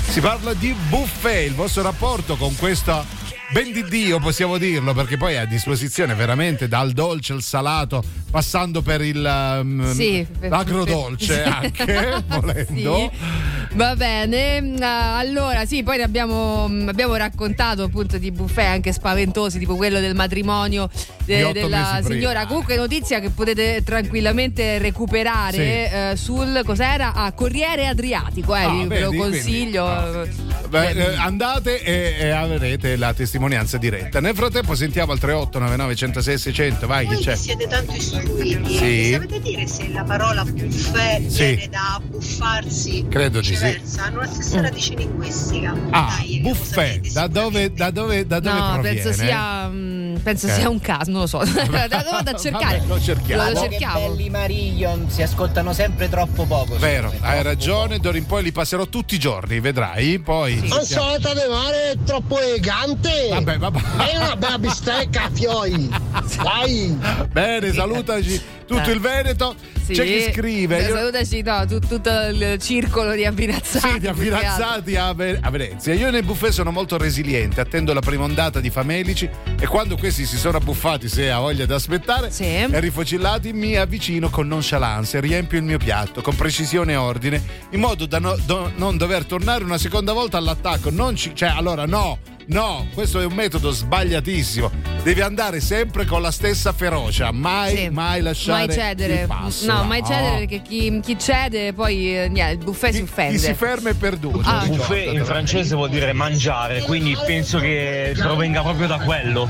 Speaker 3: Si parla di buffet, il vostro rapporto con questo ben di Dio, possiamo dirlo, perché poi è a disposizione veramente dal dolce al salato, passando per il um,
Speaker 6: Sì, per-
Speaker 3: agrodolce
Speaker 6: per-
Speaker 3: anche, [LAUGHS] volendo.
Speaker 6: Sì. Va bene, mm, allora sì, poi ne abbiamo, mm, abbiamo raccontato appunto di buffet anche spaventosi, tipo quello del matrimonio de- della
Speaker 3: mesi prima.
Speaker 6: signora. Comunque notizia che potete tranquillamente recuperare
Speaker 3: Sì.
Speaker 6: eh, sul cos'era a Corriere Adriatico, eh,
Speaker 3: Ah,
Speaker 6: vi- ve lo
Speaker 3: vedi,
Speaker 6: consiglio. eh,
Speaker 3: Beh, eh, andate e, e avrete la testimonianza diretta. Nel frattempo sentiamo al 38 99 106 600, vai chi
Speaker 22: Voi
Speaker 3: c'è?
Speaker 22: che siete tanto istruiti,
Speaker 3: Sì.
Speaker 22: sapete dire se la parola buffet
Speaker 3: Sì.
Speaker 22: viene da buffarsi
Speaker 3: Credo di sì.
Speaker 22: Viceversa? Hanno la stessa radice linguistica.
Speaker 3: Ah,
Speaker 22: Dai,
Speaker 3: buffet, da dove, da dove, da dove
Speaker 6: No,
Speaker 3: proviene?
Speaker 6: penso sia, mm, penso
Speaker 3: Eh.
Speaker 6: sia un caso, non lo so. [LAUGHS] Vado a cercare.
Speaker 3: Vabbè, lo cerchiamo.
Speaker 6: Lo
Speaker 3: Che
Speaker 6: cerchiamo.
Speaker 23: belli Mariglion si ascoltano sempre troppo poco.
Speaker 3: Vero,
Speaker 23: me,
Speaker 3: hai ragione, d'ora in poi li passerò tutti i giorni, vedrai. Poi.
Speaker 18: Non solita di mare è troppo elegante.
Speaker 3: Vabbè, vabbè.
Speaker 18: È una bella bistecca, fioi. [LAUGHS] Dai.
Speaker 3: Bene, salutaci tutto il Veneto.
Speaker 6: Sì.
Speaker 3: C'è chi scrive. Io-
Speaker 6: Salutaci no, tu- tutto il circolo di abbinazzati.
Speaker 3: Sì, di avvirazzati a, Ve- a Venezia. Io nei buffet sono molto resiliente, attendo la prima ondata di famelici e quando questi si sono abbuffati, se ha voglia di aspettare, e rifocillati, mi avvicino con nonchalance riempio il mio piatto con precisione e ordine, in modo da no- do- non dover tornare una seconda volta all'attacco. Non ci- cioè, allora, no. No, questo è un metodo sbagliatissimo. Devi andare sempre con la stessa ferocia, mai,
Speaker 6: Sì.
Speaker 3: mai lasciare
Speaker 6: Mai cedere.
Speaker 3: il passo.
Speaker 6: No, mai cedere perché chi, chi cede poi eh, niente, il buffet si offende.
Speaker 3: Chi si ferma è perduto.
Speaker 6: Ah.
Speaker 24: Buffet in francese vuol dire mangiare, quindi penso che provenga proprio da quello.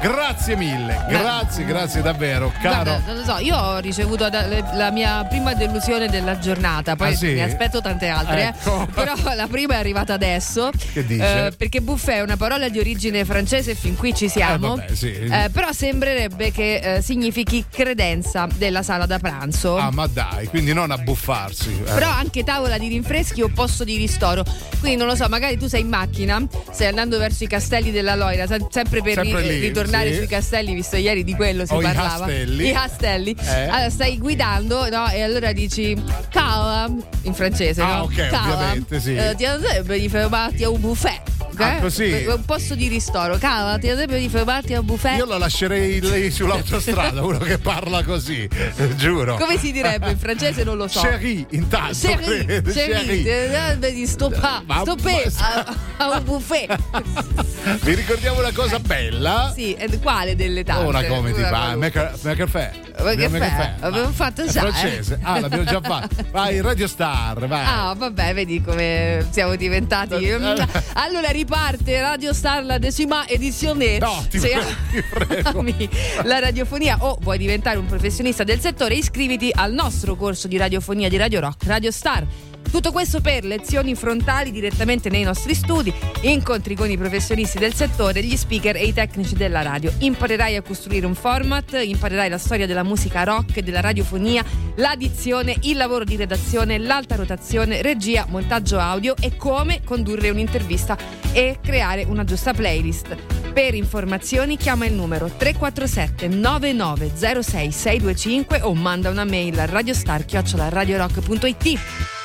Speaker 3: Grazie mille, grazie, grazie davvero, caro.
Speaker 6: Guarda, non lo so, io ho ricevuto la mia prima delusione della giornata, poi
Speaker 3: Ah, sì?
Speaker 6: ne aspetto tante altre, eh.
Speaker 3: Ecco. [LAUGHS]
Speaker 6: però la prima è arrivata adesso.
Speaker 3: Che dice?
Speaker 6: Eh, perché buffet è una parola di origine francese fin qui ci siamo.
Speaker 3: Eh, vabbè, sì.
Speaker 6: Eh, però sembrerebbe che eh, significhi credenza della sala da pranzo.
Speaker 3: Ah, ma dai, quindi non abbuffarsi.
Speaker 6: Però anche tavola di rinfreschi o posto di ristoro. Quindi non lo so, magari tu sei in macchina, stai andando verso i castelli della Loira, se- sempre per
Speaker 3: Sempre
Speaker 6: ri-
Speaker 3: lì,
Speaker 6: ritornare
Speaker 3: sì.
Speaker 6: sui castelli, visto ieri di quello si
Speaker 3: O i
Speaker 6: parlava.
Speaker 3: castelli.
Speaker 6: I castelli.
Speaker 3: Eh.
Speaker 6: Allora stai guidando, no? E allora dici cava in francese,
Speaker 3: Ah,
Speaker 6: no?
Speaker 3: ok,
Speaker 6: Cava,
Speaker 3: ovviamente, sì.
Speaker 6: eh, ti andrebbe di fermarti a un buffet. ok?
Speaker 3: Ah, così?
Speaker 6: Un posto di ristoro. Cava, ti andrebbe di fermarti a un buffet.
Speaker 3: Io lo lascerei lì sull'autostrada, [LAUGHS] uno che parla così, eh, giuro.
Speaker 6: Come si direbbe in francese? Non lo so.
Speaker 3: Chérie, intanto.
Speaker 6: Chérie, [LAUGHS] chérie, ti andrebbe di stoppare a, a un buffet. [LAUGHS]
Speaker 3: Vi ricordiamo una cosa bella.
Speaker 6: Sì, e quale delle tante?
Speaker 3: Ora come ti
Speaker 6: Una. Ma che
Speaker 3: Macaffè.
Speaker 6: fai? Abbiamo fatto già. eh.
Speaker 3: francese. Ah, l'abbiamo già fatto. [LAUGHS] Vai, Radio Star, vai.
Speaker 6: Ah, vabbè, vedi come siamo diventati. [LAUGHS] Allora riparte Radio Star la decima edizione.
Speaker 3: No, ti
Speaker 6: Se
Speaker 3: prego,
Speaker 6: ami la radiofonia o vuoi diventare un professionista del settore, iscriviti al nostro corso di radiofonia di Radio Rock, Radio Star. Tutto questo per lezioni frontali direttamente nei nostri studi, incontri con i professionisti del settore, gli speaker e i tecnici della radio. Imparerai a costruire un format, imparerai la storia della musica rock della radiofonia, la dizione, il lavoro di redazione, l'alta rotazione, regia, montaggio audio e come condurre un'intervista e creare una giusta playlist. Per informazioni chiama il numero 347 9906 625 o manda una mail a radiostar@radiorock.it.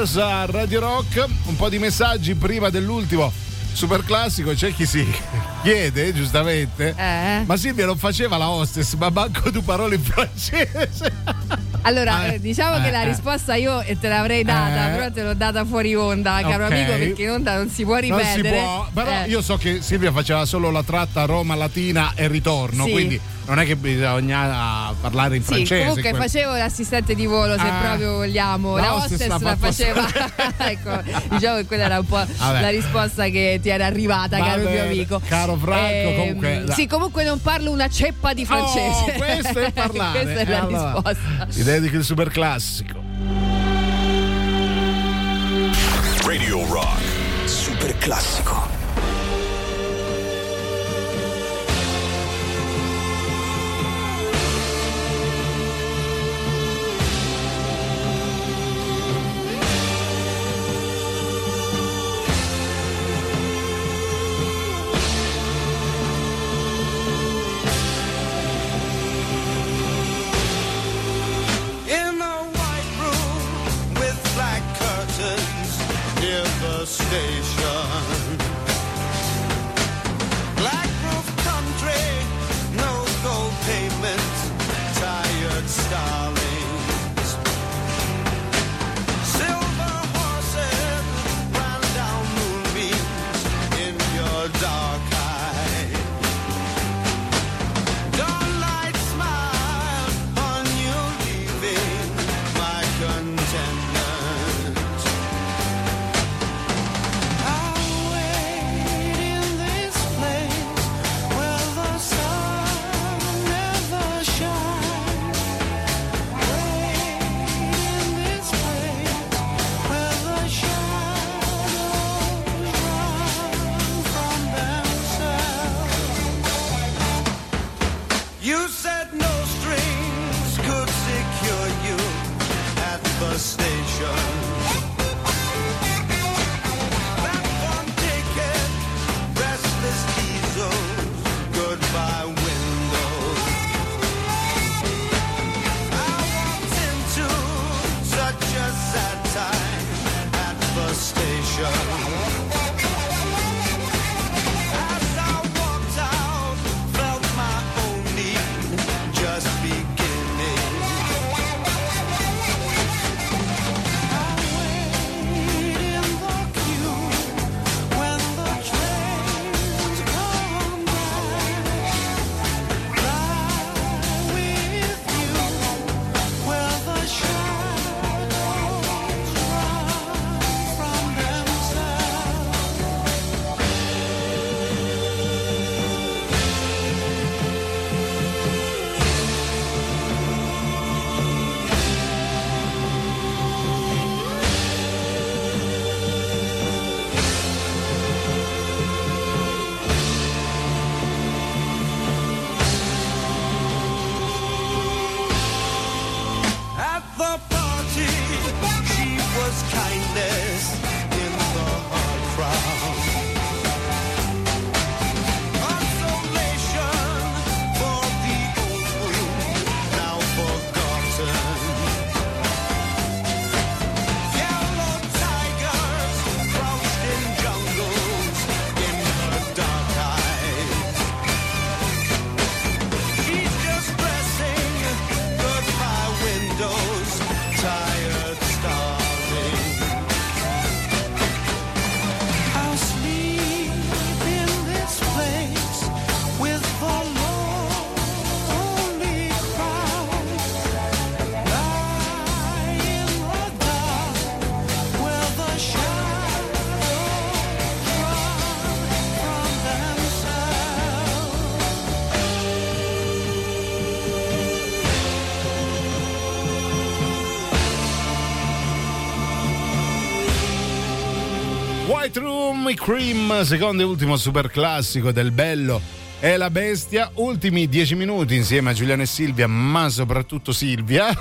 Speaker 3: Preachers a Radio Rock. Un po' di messaggi prima dell'ultimo super classico. C'è chi si [LAUGHS] chiede, giustamente.
Speaker 6: Eh.
Speaker 3: Ma Silvia non faceva la hostess, ma manco tu parole in francese. [LAUGHS]
Speaker 6: Allora,
Speaker 3: Eh,
Speaker 6: eh, diciamo
Speaker 3: eh,
Speaker 6: che la
Speaker 3: eh.
Speaker 6: risposta io te l'avrei data,
Speaker 3: Eh.
Speaker 6: però te l'ho data fuori onda, caro
Speaker 3: Ok.
Speaker 6: amico, perché in onda non si può
Speaker 3: Non
Speaker 6: ripetere.
Speaker 3: si può, però
Speaker 6: Eh.
Speaker 3: io so che Silvia faceva solo la tratta Roma Latina e ritorno,
Speaker 6: Sì.
Speaker 3: quindi non è che bisogna parlare in
Speaker 6: Sì,
Speaker 3: francese.
Speaker 6: comunque
Speaker 3: quel-
Speaker 6: facevo l'assistente di volo se
Speaker 3: Ah.
Speaker 6: proprio vogliamo.
Speaker 3: La
Speaker 6: La
Speaker 3: hostess
Speaker 6: hostess
Speaker 3: la
Speaker 6: la
Speaker 3: fa
Speaker 6: faceva. [LAUGHS] [LAUGHS] ecco, diciamo che quella era un po'
Speaker 3: Vabbè.
Speaker 6: la risposta che ti era arrivata,
Speaker 3: Va
Speaker 6: caro mio amico.
Speaker 3: caro Franco,
Speaker 6: Ehm,
Speaker 3: comunque, dai.
Speaker 6: Sì, comunque non parlo una ceppa di francese.
Speaker 3: Oh, [LAUGHS] questo è parlare.
Speaker 6: Questa è
Speaker 3: Eh,
Speaker 6: la
Speaker 3: allora,
Speaker 6: risposta.
Speaker 3: Ti dedichi il super classico.
Speaker 2: Radio Rock.
Speaker 4: Super classico.
Speaker 25: White Room
Speaker 3: Cream, secondo e ultimo super classico del bello e la bestia. Ultimi dieci minuti insieme a Giuliano e Silvia, ma soprattutto Silvia. [LAUGHS]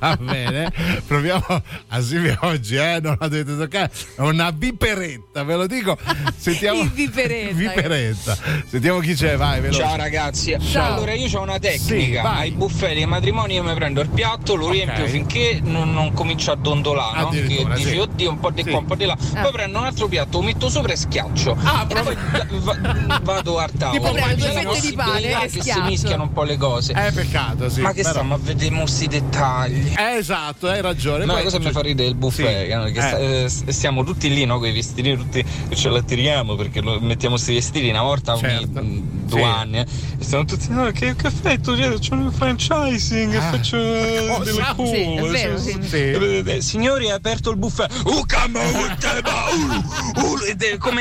Speaker 3: Va bene, proviamo a Silvia oggi, eh? non la dovete toccare. È una viperetta, ve lo dico. Sentiamo.
Speaker 6: Viperetta.
Speaker 3: Viperetta. Sentiamo chi c'è, vai, veloce.
Speaker 26: Ciao ragazzi,
Speaker 3: Ciao.
Speaker 26: allora io ho una
Speaker 3: Sì,
Speaker 26: tecnica,
Speaker 3: vai.
Speaker 26: ai buffet dei matrimoni io mi prendo il piatto, lo riempio finché non, non comincia a dondolare, no? che dici
Speaker 3: sì.
Speaker 26: oddio un po' di
Speaker 3: Sì.
Speaker 26: qua, un po' di là,
Speaker 6: Ah.
Speaker 26: poi prendo un altro piatto, lo metto sopra e schiaccio
Speaker 3: Ah,
Speaker 26: e poi va- vado al tavolo.
Speaker 6: Tipo prendo due fette di pane e
Speaker 26: che si mischiano un po' le cose.
Speaker 3: Eh, peccato, sì.
Speaker 26: Ma che
Speaker 3: però-
Speaker 26: stiamo a vedere questi dettagli?
Speaker 3: Eh, esatto, hai ragione.
Speaker 26: No,
Speaker 3: Poi-
Speaker 26: la cosa mi fa ridere il buffet,
Speaker 3: Sì.
Speaker 26: no? che
Speaker 3: Eh.
Speaker 26: sta- eh, s- stiamo tutti lì, no? Con i vestiti tutti, ce la tiriamo perché lo- mettiamo questi vestiti una volta
Speaker 3: Certo.
Speaker 26: ogni due
Speaker 3: Sì.
Speaker 26: anni. eh, E stiamo tutti, no, che, che effetto, faccio un franchising,
Speaker 3: Ah.
Speaker 26: faccio eh,
Speaker 3: Cosa?
Speaker 26: delle
Speaker 3: Sì,
Speaker 26: cose.
Speaker 6: è vero, sì.
Speaker 3: Sì.
Speaker 26: Eh, eh, Signori, è aperto il buffet. Uh, come, uh, uh,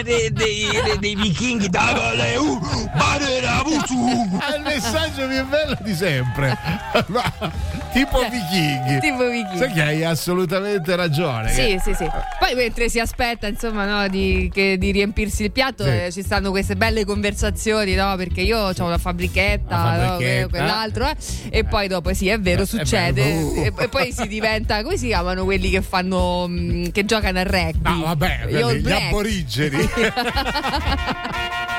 Speaker 26: dei, dei, dei- dei vichinghi.
Speaker 3: È [LAUGHS] il messaggio più bello di sempre. [LAUGHS] Tipo vichinghi.
Speaker 6: Tipo vichinghi.
Speaker 3: Sai che hai assolutamente ragione.
Speaker 6: Sì,
Speaker 3: che-
Speaker 6: sì, sì. Poi mentre si aspetta, insomma, no, di, che- di riempirsi il piatto,
Speaker 3: Sì.
Speaker 6: eh, ci stanno queste belle conversazioni, no? Perché io ho una fabbrichetta,
Speaker 3: La
Speaker 6: no,
Speaker 3: fabbrichetta.
Speaker 6: que- quell'altro, eh, e poi dopo sì, è vero,
Speaker 3: Eh, è
Speaker 6: succede.
Speaker 3: vero.
Speaker 6: E, e poi si diventa, come si chiamano quelli che fanno, mh, che giocano a rugby?
Speaker 3: No, vabbè,
Speaker 6: Gli
Speaker 3: aborigeni. [LAUGHS] [LAUGHS]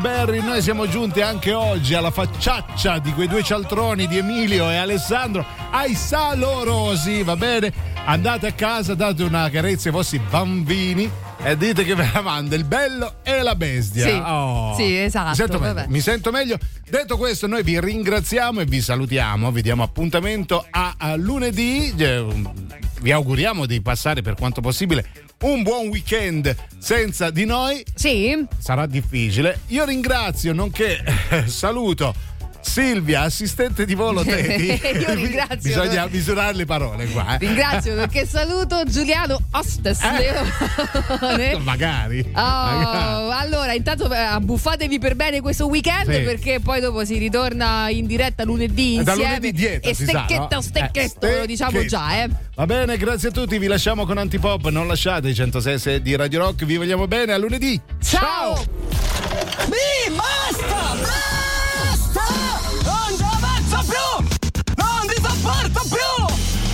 Speaker 3: Berry, noi siamo giunti anche oggi alla facciaccia di quei due cialtroni di Emilio e Alessandro ai salorosi, va bene? Andate a casa, date una carezza ai vostri bambini e dite che ve la manda il bello e la bestia.
Speaker 6: Sì,
Speaker 3: Oh.
Speaker 6: sì, esatto,
Speaker 3: Mi sento, meglio, mi sento meglio. Detto questo, noi vi ringraziamo e vi salutiamo. Vi diamo appuntamento a, a lunedì. Eh, Vi auguriamo di passare per quanto possibile un buon weekend senza di noi.
Speaker 6: Sì.
Speaker 3: Sarà difficile. Io ringrazio, nonché eh, [LAUGHS] saluto Silvia, assistente di volo Teti. [LAUGHS]
Speaker 6: Io ringrazio.
Speaker 3: Bisogna misurare le parole qua. eh.
Speaker 6: Ringrazio perché saluto Giuliano Ostes Leone. [LAUGHS]
Speaker 3: Magari.
Speaker 6: Oh,
Speaker 3: Magari.
Speaker 6: allora, intanto eh, abbuffatevi per bene questo weekend
Speaker 3: Sì.
Speaker 6: perché poi dopo si ritorna in diretta lunedì
Speaker 3: Da
Speaker 6: insieme.
Speaker 3: lunedì dietro,
Speaker 6: e
Speaker 3: sa,
Speaker 6: stecchetto,
Speaker 3: no?
Speaker 6: stecchetto,
Speaker 3: Eh,
Speaker 6: lo diciamo già, eh.
Speaker 3: Va bene, grazie a tutti. Vi lasciamo con Antipop. Non lasciate i 106 di Radio Rock. Vi vogliamo bene. A lunedì.
Speaker 6: Ciao!
Speaker 4: Basta!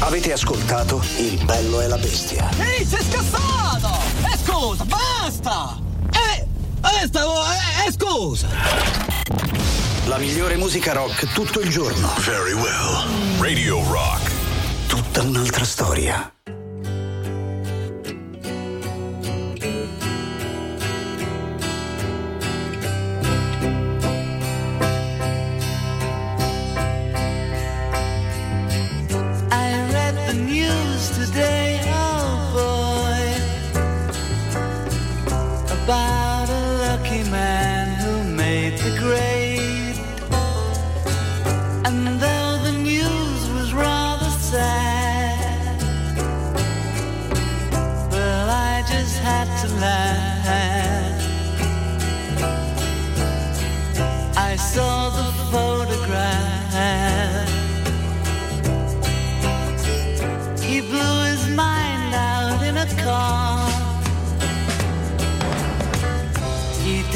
Speaker 8: Avete
Speaker 1: ascoltato Il bello e la bestia.
Speaker 27: Ehi, sei scassato! Eh, scusa, basta! Eh, eh, stavo, eh, eh, scusa!
Speaker 1: La migliore musica rock tutto il giorno.
Speaker 2: Very well. Radio Rock.
Speaker 1: Tutta un'altra storia.
Speaker 13: News today, oh boy, about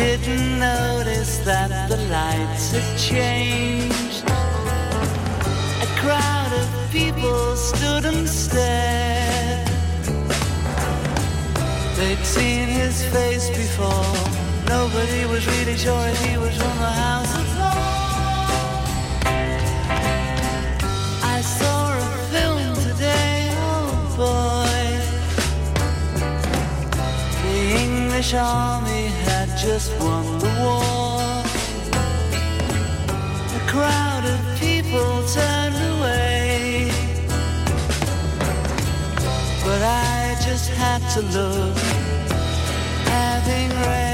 Speaker 13: didn't notice that the lights had changed. A crowd of people stood and stared. They'd seen his face before. Nobody was really sure if he was from the house of I saw a film today, oh boy. The English army just won the war. A crowd of people turned away. But I just had to look, having read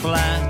Speaker 1: fly.